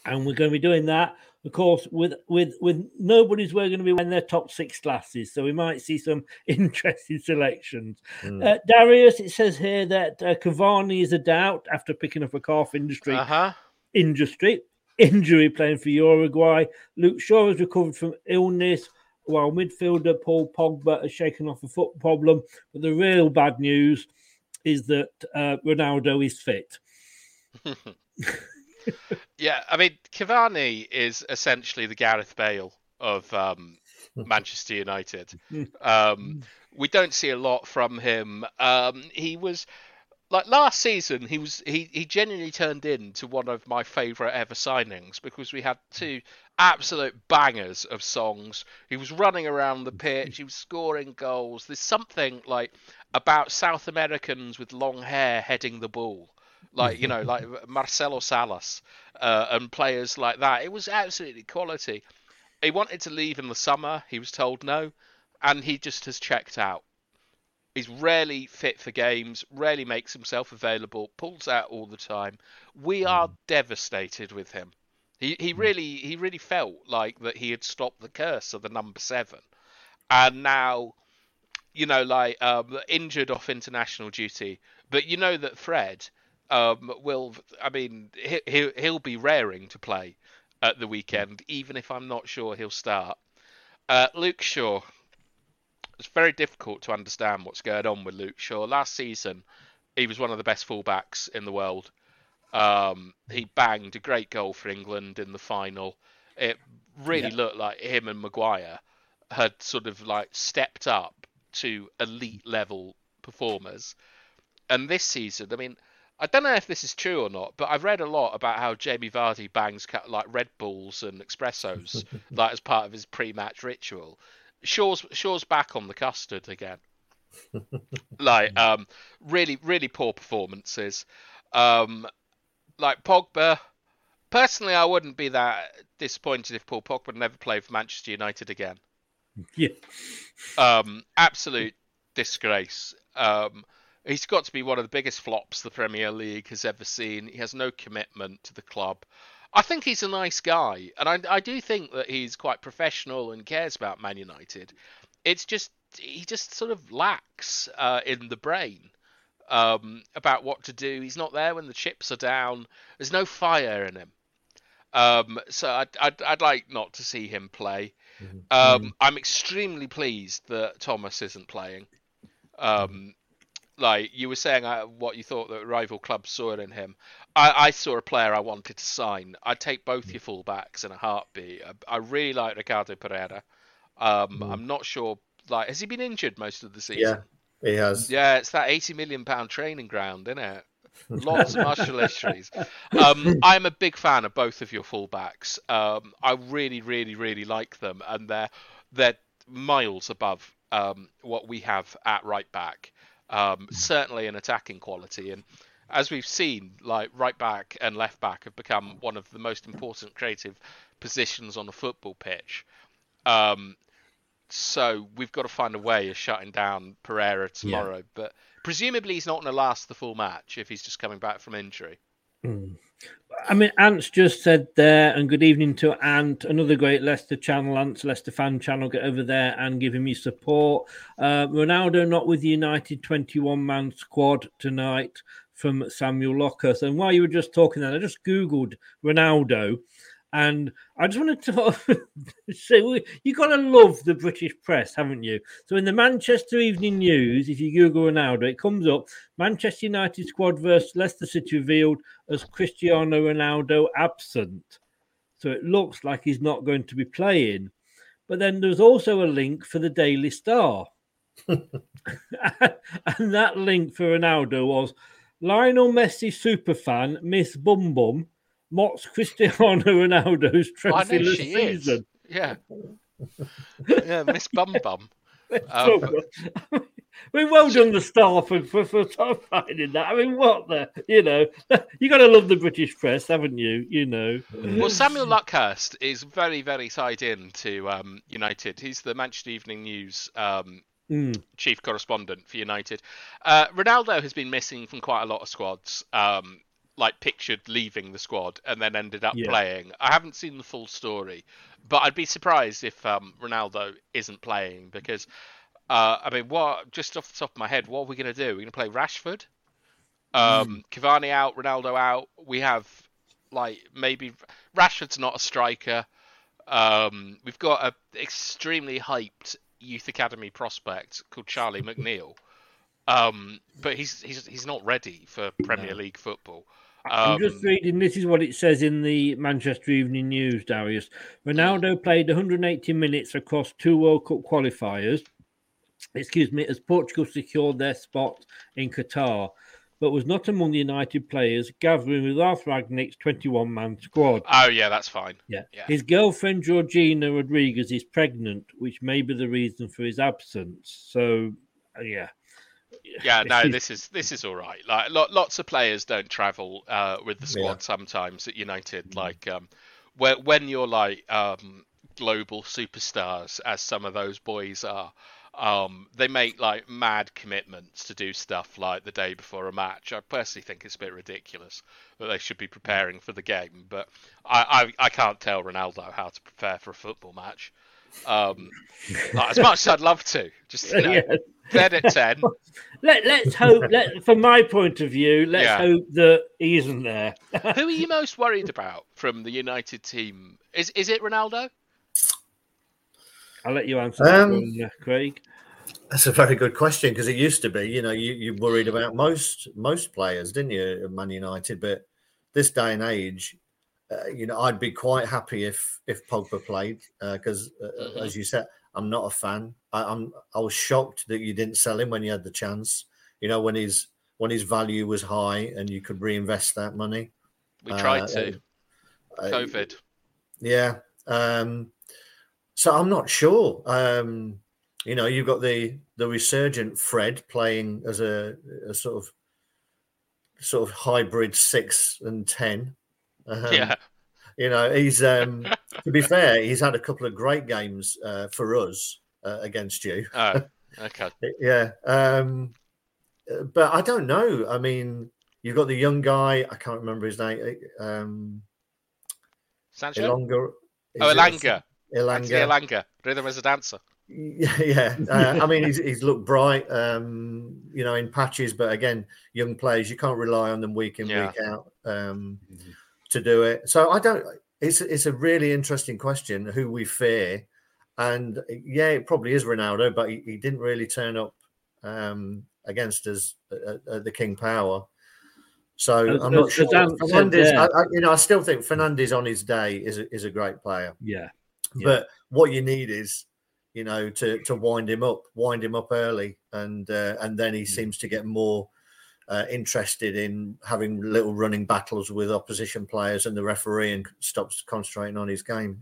and we're going to be doing that. Of course, with with with nobody's we're going to be wearing their top six glasses, so we might see some interesting selections. Uh, Darius, it says here that uh, Cavani is a doubt after picking up a calf industry
Uh-huh.
industry injury playing for Uruguay. Luke Shaw has recovered from illness, while midfielder Paul Pogba has shaken off a foot problem. But the real bad news is that uh, Ronaldo is fit.
yeah, I mean, Cavani is essentially the Gareth Bale of um, Manchester United. Um, we don't see a lot from him. Um, he was like last season. He was he he genuinely turned into one of my favourite ever signings because we had two absolute bangers of songs. He was running around the pitch. He was scoring goals. There's something like about South Americans with long hair heading the ball like you know, like Marcelo Salas uh, and players like that. It was absolutely quality. He wanted to leave in the summer. He was told no, and he just has checked out. He's rarely fit for games, rarely makes himself available, pulls out all the time. We are devastated with him. He he really he really felt like that he had stopped the curse of the number seven, and now, you know, like um, injured off international duty. But you know that Fred um, will. I mean, he, he, he'll be raring to play at the weekend, even if I'm not sure he'll start. Uh, Luke Shaw. It's very difficult to understand what's going on with Luke Shaw. Last season, he was one of the best fullbacks in the world. Um, he banged a great goal for England in the final. It really
Yeah.
looked like him and Maguire had sort of like stepped up to elite level performers. And this season, I mean, I don't know if this is true or not, but I've read a lot about how Jamie Vardy bangs like Red Bulls and espressos, like as part of his pre-match ritual. Shaw's Shaw's back on the custard again. like um, really, really poor performances. Um, like Pogba, personally, I wouldn't be that disappointed if Paul Pogba never played for Manchester United again.
Yeah.
Um, absolute disgrace. Um, he's got to be one of the biggest flops the Premier League has ever seen. He has no commitment to the club. I think he's a nice guy, and I, I do think that he's quite professional and cares about Man United. It's just he just sort of lacks uh, in the brain um, about what to do. He's not there when the chips are down. There's no fire in him. Um, so I'd, I'd, I'd like not to see him play. Um, I'm extremely pleased that Thomas isn't playing. Um, like you were saying, uh, what you thought that rival clubs saw in him. I, I saw a player I wanted to sign. I'd take both your fullbacks in a heartbeat. I, I really like Ricardo Pereira. Um, I'm not sure. Like, has he been injured most of the season?
Yeah, he has.
Yeah, it's that eighty million pound training ground, isn't it? Lots of martial histories. Um, I'm a big fan of both of your fullbacks. Um, I really, really, really like them, and they're they're miles above um, what we have at right back. Um, certainly an attacking quality, and as we've seen, like right back and left back have become one of the most important creative positions on a football pitch. Um, so we've got to find a way of shutting down Pereira tomorrow. But presumably he's not going to last the full match if he's just coming back from injury.
Mm. I mean, Ant's just said there, and good evening to Ant, another great Leicester channel, Ant's Leicester fan channel. Get over there and give him your support. Uh, Ronaldo not with the United 21 man squad tonight from Samuel Luckhurst. And while you were just talking, then I just Googled Ronaldo. And I just wanted to say, we- you got to love the British press, haven't you? So in the Manchester Evening News, if you Google Ronaldo, it comes up Manchester United squad versus Leicester City revealed as Cristiano Ronaldo absent. So it looks like he's not going to be playing. But then there's also a link for the Daily Star. and that link for Ronaldo was Lionel Messi superfan Miss Bum Bum mocks Cristiano Ronaldo's trophy
she
season.
is. Yeah. yeah, Miss Bum Bum. Um,
I mean, well done the staff for, for, for finding that. I mean, what the, you know, you got to love the British press, haven't you? You know.
well, Samuel Luckhurst is very, very tied in to um, United. He's the Manchester Evening News um,
Mm.
chief correspondent for United. Uh, Ronaldo has been missing from quite a lot of squads, um, like pictured leaving the squad and then ended up
Yeah.
playing. I haven't seen the full story, but I'd be surprised if um, Ronaldo isn't playing because, uh, I mean, what just off the top of my head, what are we going to do? We're going to play Rashford, um, Cavani out, Ronaldo out. We have like maybe Rashford's not a striker. Um, we've got a extremely hyped youth academy prospect called Charlie McNeill, um, but he's he's he's not ready for Premier League football.
I'm
Um,
just reading. This is what it says in the Manchester Evening News, Darius. Ronaldo played 180 minutes across two World Cup qualifiers. Excuse me, as Portugal secured their spot in Qatar, but was not among the United players gathering with Ralf Rangnick's 21-man squad.
oh yeah, that's fine.
Yeah.
Yeah.
His girlfriend Georgina Rodriguez is pregnant, which may be the reason for his absence. So, uh, yeah.
Yeah, no, this is this is all right. Like lo- lots of players don't travel uh, with the squad
Yeah.
sometimes at United. Like um, where, when you're like um, global superstars, as some of those boys are, um, they make like mad commitments to do stuff like the day before a match. I personally think it's a bit ridiculous that they should be preparing for the game, but I I, I can't tell Ronaldo how to prepare for a football match. Um, like, as much as I'd love to, just you know,
Yeah.
ten at ten.
Let, let's hope, let, from my point of view, let's
Yeah.
hope that he isn't there.
Who are you most worried about from the United team? Is is it Ronaldo?
I'll let you answer that
Um,
one, uh, Craig.
That's a very good question because it used to be, you know, you, you worried about most most players, didn't you, at Man United? But this day and age, uh, you know, I'd be quite happy if if Pogba played because, uh,
Mm-hmm.
as you said, I'm not a fan. I, I'm I was shocked that you didn't sell him when you had the chance. You know, when his when his value was high and you could reinvest that money.
We tried
Uh,
to.
uh,
COVID.
yeah. Um, so I'm not sure. Um, you know, you've got the the resurgent Fred playing as a, a sort of sort of hybrid six and ten. Um,
Yeah.
You know, he's um, to be fair, he's had a couple of great games uh, for us uh, against you.
Oh, okay.
yeah. Um, uh, but I don't know. I mean, you've got the young guy. I can't remember his name. Um,
Sancho.
Ilonga.
Oh,
is it?
Elanga.
Elanga.
Anthony Rhythm as a dancer.
Yeah, yeah. Uh, I mean, he's, he's looked bright, um, you know, in patches, but again, young players, you can't rely on them week in,
Yeah.
week out um, to do it. So I don't. It's it's a really interesting question who we fear, and yeah, it probably is Ronaldo, but he, he didn't really turn up um, against us at, at the King Power. So
As-
I'm not
as
sure. Fernandes, I, I, you know, I still think Fernandes on his day is a, is a great player.
Yeah.
But what you need is, you know, to to wind him up, wind him up early, and uh, and then he seems to get more uh, interested in having little running battles with opposition players and the referee, and stops concentrating on his game.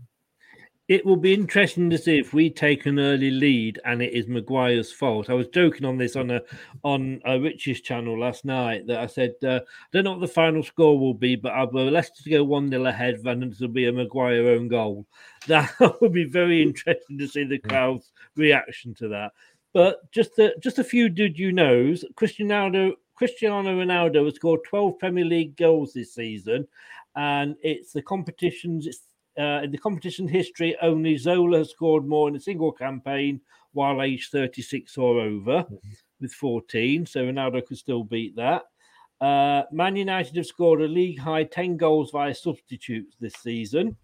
It will be interesting to see if we take an early lead and it is Maguire's fault. I was joking on this on a on a Rich's channel last night that I said uh, I don't know what the final score will be, but I'll be Leicester to go one 0 ahead, and it'll be a Maguire own goal. That would be very interesting to see the crowd's reaction to that. But just a, just a few did you knows? Cristiano Cristiano Ronaldo has scored 12 Premier League goals this season, and it's the competitions. It's uh, in the competition history, only Zola has scored more in a single campaign while aged 36 or over with 14. So Ronaldo could still beat that. Uh, Man United have scored a league high 10 goals via substitutes this season.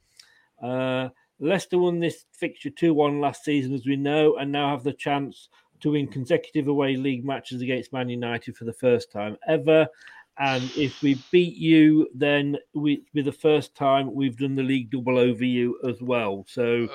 Uh, Leicester won this fixture 2 1 last season, as we know, and now have the chance to win consecutive away league matches against Man United for the first time ever. And if we beat you, then we be the first time we've done the league double over you as well. So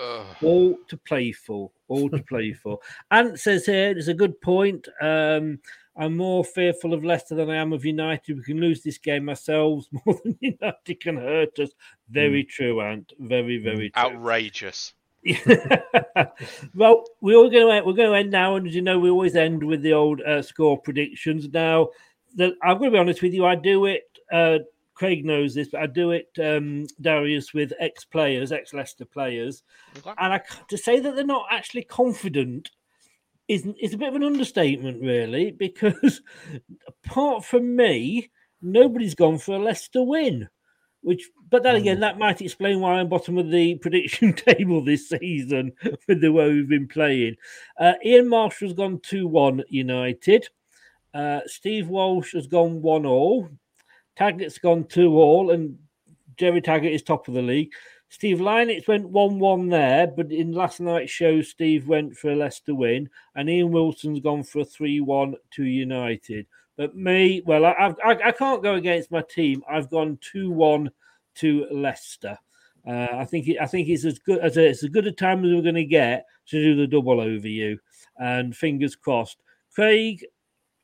all to play for, all to play for. Ant says here, it's a good point. Um, I'm more fearful of Leicester than I am of United. We can lose this game ourselves more than United can hurt us. Very true, Ant. Very, very true.
Outrageous.
well, we're all going to we're going to end now, and as you know, we always end with the old uh, score predictions. Now, the, I'm going to be honest with you. I do it. Uh, Craig knows this, but I do it, um, Darius, with ex players, ex Leicester players, and I, to say that they're not actually confident is is a bit of an understatement, really, because apart from me, nobody's gone for a Leicester win. Which, but then again, that might explain why I'm bottom of the prediction table this season with the way we've been playing. Uh, Ian Marshall's gone 2 1 United. Uh, Steve Walsh has gone 1 all. Taggart's gone 2 all, and Gerry Taggart is top of the league. Steve Lynex went 1 1 there, but in last night's show, Steve went for a Leicester win, and Ian Wilson's gone for a 3 1 to United. But me, well, I, I, I can't go against my team. I've gone 2 1 to Leicester. Uh, I think I think it's as good as a, it's as good a time as we're going to get to do the double over you, and fingers crossed. Craig,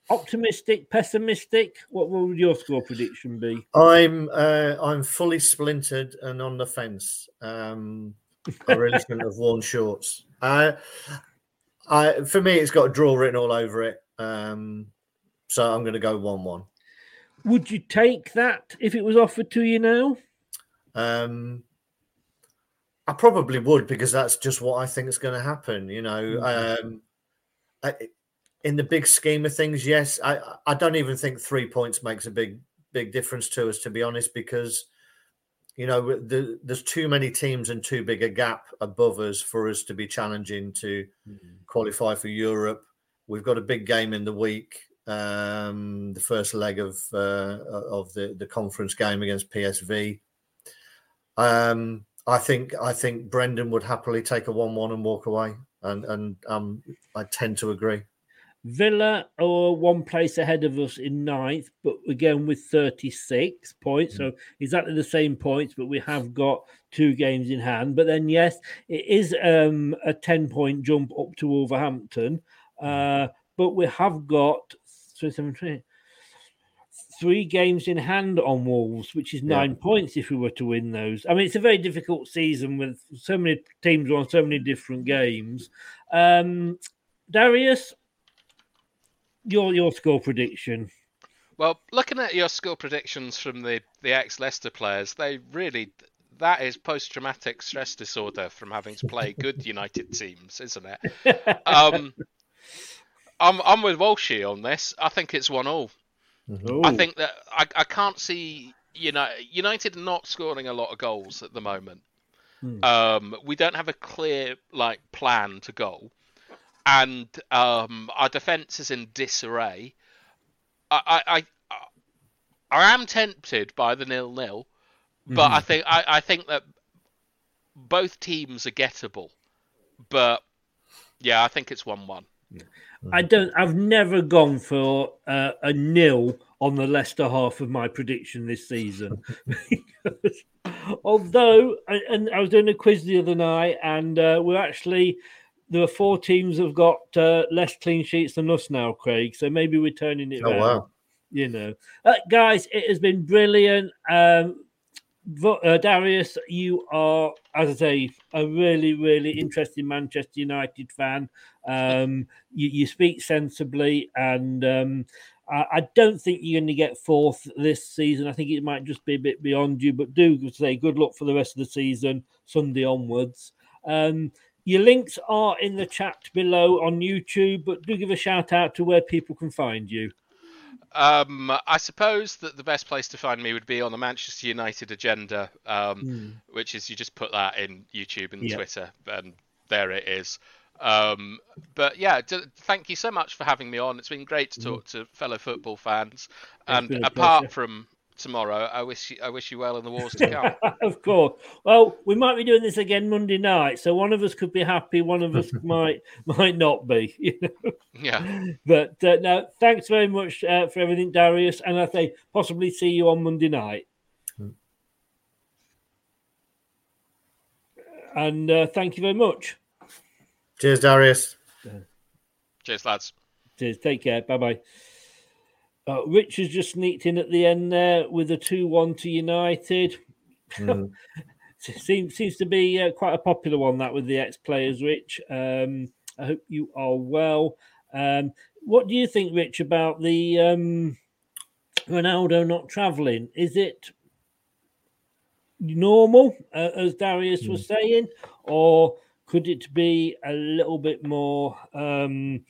optimistic, pessimistic. What, what would your score prediction be?
I'm uh, I'm fully splintered and on the fence. Um, I really shouldn't have worn shorts. Uh, I for me, it's got a draw written all over it. Um, so I'm going to go one-one.
Would you take that if it was offered to you now?
Um, I probably would because that's just what I think is going to happen. You know,
Mhm.
um, I, in the big scheme of things, yes, I I don't even think three points makes a big big difference to us, to be honest, because you know, the, there's too many teams and too big a gap above us for us to be challenging to qualify for Europe. We've got a big game in the week, um, the first leg of uh, of the the conference game against PSV. Um, I think I think Brendan would happily take a one-one and walk away, and and um, I tend to agree.
Villa are one place ahead of us in ninth, but again with 36 points. So exactly the same points, but we have got two games in hand. But then, yes, it is um, a 10 point jump up to Wolverhampton. Uh, but we have got three, seven, three, three games in hand on Wolves, which is nine
Yeah.
points if we were to win those. I mean, it's a very difficult season with so many teams on so many different games. Um, Darius, your your score prediction.
Well, looking at your score predictions from the the ex Leicester players, they really that is post traumatic stress disorder from having to play good United teams, isn't it? Um, I'm I'm with Walshy on this. I think it's one all. I think that I, I can't see you know United not scoring a lot of goals at the moment.
Hmm.
Um, we don't have a clear like plan to goal, and um, our defence is in disarray. I, I, I, I am tempted by the nil nil, but
Mhm.
I think I, I think that both teams are gettable. But yeah, I think it's one one.
I don't. I've never gone for uh, a nil on the Leicester half of my prediction this season. Because although, and- I was doing a quiz the other night, and uh, we're actually there are four teams have got uh, less clean sheets than us now, Craig. So maybe we're turning it
Oh,
around.
wow.
You know, uh, guys, it has been brilliant. Um, uh, Darius, you are, as I say, a really, really interesting Manchester United fan. Um, you, you speak sensibly, and um, I, I don't think you're going to get fourth this season. I think it might just be a bit beyond you, but do say good luck for the rest of the season, Sunday onwards. Um, your links are in the chat below on YouTube, but do give a shout out to where people can find you.
Um, I suppose that the best place to find me would be on the Manchester United agenda, um,
Hmm.
which is you just put that in YouTube and
Yeah.
Twitter, and there it is. Um, but yeah, d- thank you so much for having me on. It's been great to talk to fellow football fans. And apart
pleasure.
from tomorrow, I wish you, I wish you well in the wars to come.
of course. Well, we might be doing this again Monday night, so one of us could be happy, one of us might might not be. You know.
yeah.
But uh, no, thanks very much uh, for everything, Darius, and I say possibly see you on Monday night. And uh, thank you very much.
Cheers, Darius.
Cheers, lads.
Cheers. Take care. Bye bye. Uh, Rich has just sneaked in at the end there with a 2 1 to United.
Mm.
seems seems to be uh, quite a popular one that with the ex players, Rich. Um, I hope you are well. Um, what do you think, Rich, about the um, Ronaldo not travelling? Is it normal, uh, as Darius was saying, or could it be a little bit more um,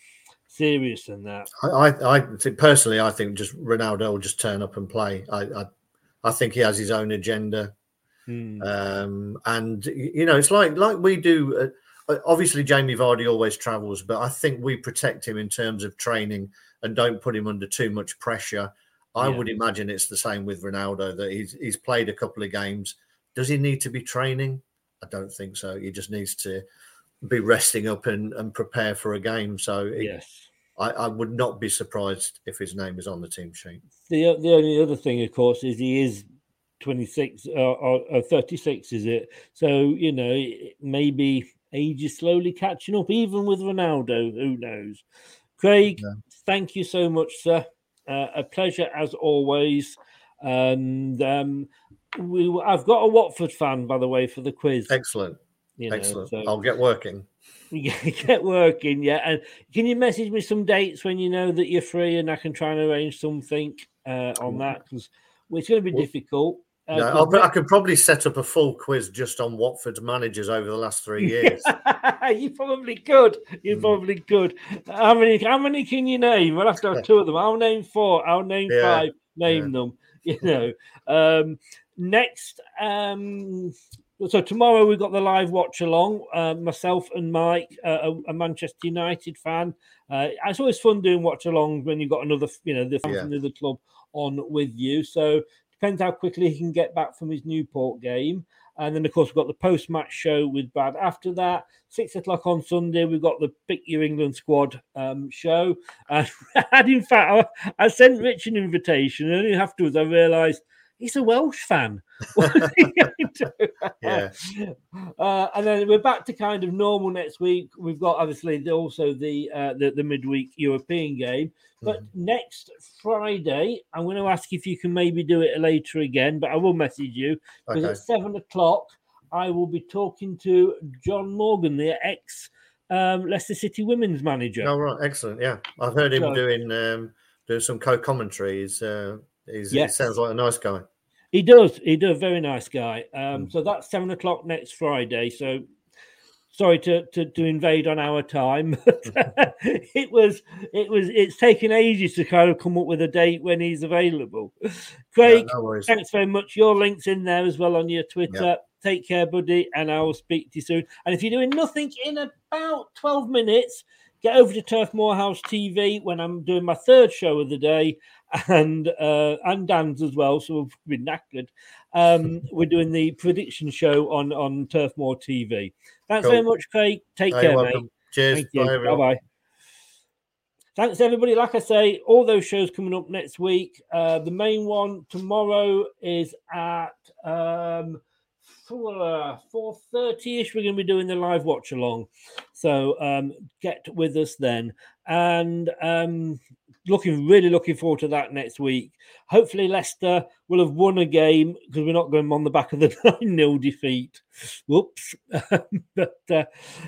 serious than that?
I, I, I think personally, I think just Ronaldo will just turn up and play. I, I, I think he has his own agenda,
Hmm.
um, and you know, it's like like we do. Uh, uh, obviously, Jamie Vardy always travels, but I think we protect him in terms of training and don't put him under too much pressure. I
Yeah.
would imagine it's the same with Ronaldo that he's he's played a couple of games. Does he need to be training? I don't think so. He just needs to be resting up and, and prepare for a game. So it-
Yes.
I, I would not be surprised if his name is on the team sheet.
The the only other thing, of course, is he is 26 uh, or, or 36, is it? So, you know, maybe age is slowly catching up, even with Ronaldo. Who knows? Craig, thank you so much, sir. Uh, a pleasure as always. And um, we, I've got a Watford fan, by the way, for the quiz.
Excellent.
You know,
Excellent.
so-
I'll get working.
get working, yeah. And can you message me some dates when you know that you're free, and I can try and arrange something uh, on that because it's going to be difficult. Uh,
No, I'll, I could probably set up a full quiz just on Watford's managers over the last three years.
you probably could. You
Hmm.
probably could. How many? How many can you name? I'll have to have two of them. I'll name four. I'll name
Yeah,
five. Name them. You know. Um, next, um, so tomorrow we've got the live watch along. Uh, myself and Mike, uh, a, a, Manchester United fan. Uh, it's always fun doing watch along when you've got another, you know, the fan yeah. from the club on with you. So depends how quickly he can get back from his Newport game. And then, of course, we've got the post match show with Brad after that. Six o'clock on Sunday, we've got the Pick Your England Squad um, show. And, and in fact, I, I, sent Rich an invitation, and only afterwards I realised he's a Welsh fan. yeah. Uh, and then we're back to kind of normal next week. We've got obviously the, also the, uh, the the midweek European game, but mm-hmm. next Friday I'm going to ask if you can maybe do it later again. But I will message you because okay. at seven o'clock I will be talking to John Morgan, the ex um, Leicester City women's manager.
Oh right, excellent. Yeah, I've heard him so, doing um, doing some co-commentaries. Uh, He's, yes. He sounds like a nice guy.
He does. He does. Very nice guy. Um, mm. So that's seven o'clock next Friday. So sorry to, to, to invade on our time. it was it was it's taken ages to kind of come up with a date when he's available. Craig, yeah, no thanks very much. Your link's in there as well on your Twitter. Take care, buddy, and I will speak to you soon. And if you're doing nothing in about 12 minutes, get over to Turf Moorhouse TV when I'm doing my third show of the day and uh, and Dan's as well. So we've been knackered. Um, we're doing the prediction show on on Turf Moor TV. Thanks cool. very much, Craig. Take care, mate.
Cheers.
Bye bye. Thanks, everybody. Like I say, all those shows coming up next week. Uh, the main one tomorrow is at um, four thirty ish. We're going to be doing the live watch along, so um, get with us then. And um, looking really looking forward to that next week. Hopefully, Leicester will have won a game because we're not going on the back of the 9 0 defeat. Whoops. but uh,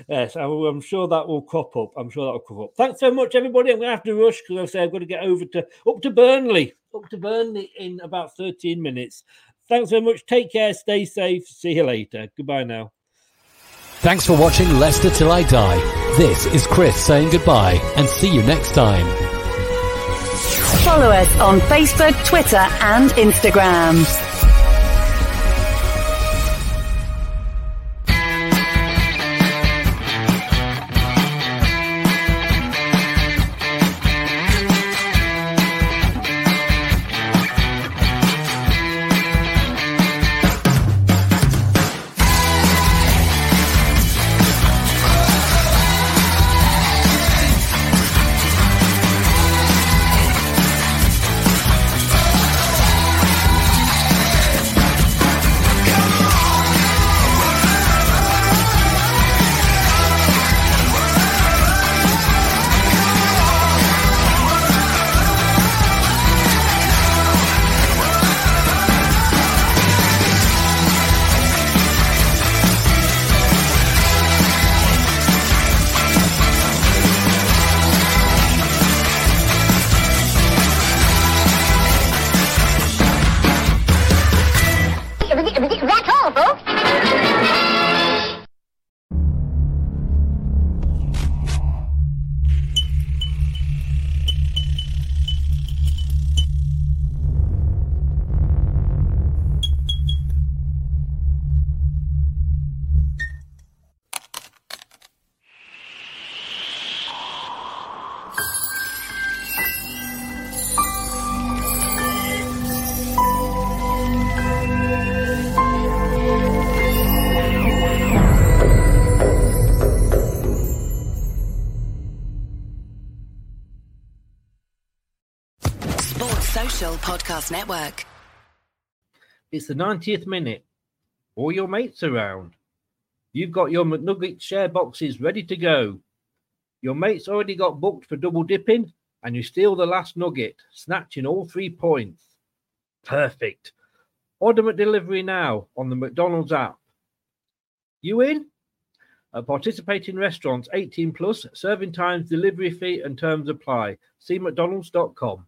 yes, I'm sure that will crop up. I'm sure that will crop up. Thanks so much, everybody. I'm going to have to rush because I say I've got to get over to up to Burnley, up to Burnley in about 13 minutes. Thanks very much. Take care. Stay safe. See you later. Goodbye now.
Thanks for watching Leicester Till I Die. This is Chris saying goodbye and see you next time.
Follow us on Facebook, Twitter, and Instagram.
Podcast Network.
It's the 90th minute. All your mates around. You've got your McNugget share boxes ready to go. Your mates already got booked for double dipping, and you steal the last nugget, snatching all three points. Perfect. Order McDelivery now on the McDonald's app. You in? At participating restaurants 18 plus, serving times, delivery fee, and terms apply. See McDonald's.com.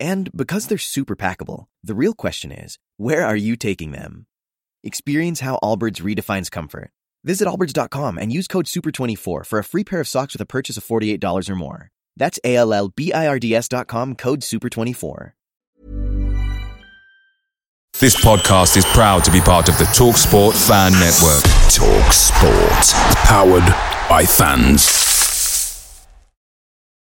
And because they're super packable, the real question is, where are you taking them? Experience how Allbirds redefines comfort. Visit allbirds.com and use code SUPER24 for a free pair of socks with a purchase of $48 or more. That's A L L B I R D S.com code SUPER24.
This podcast is proud to be part of the TalkSport Fan Network.
TalkSport. Powered by fans.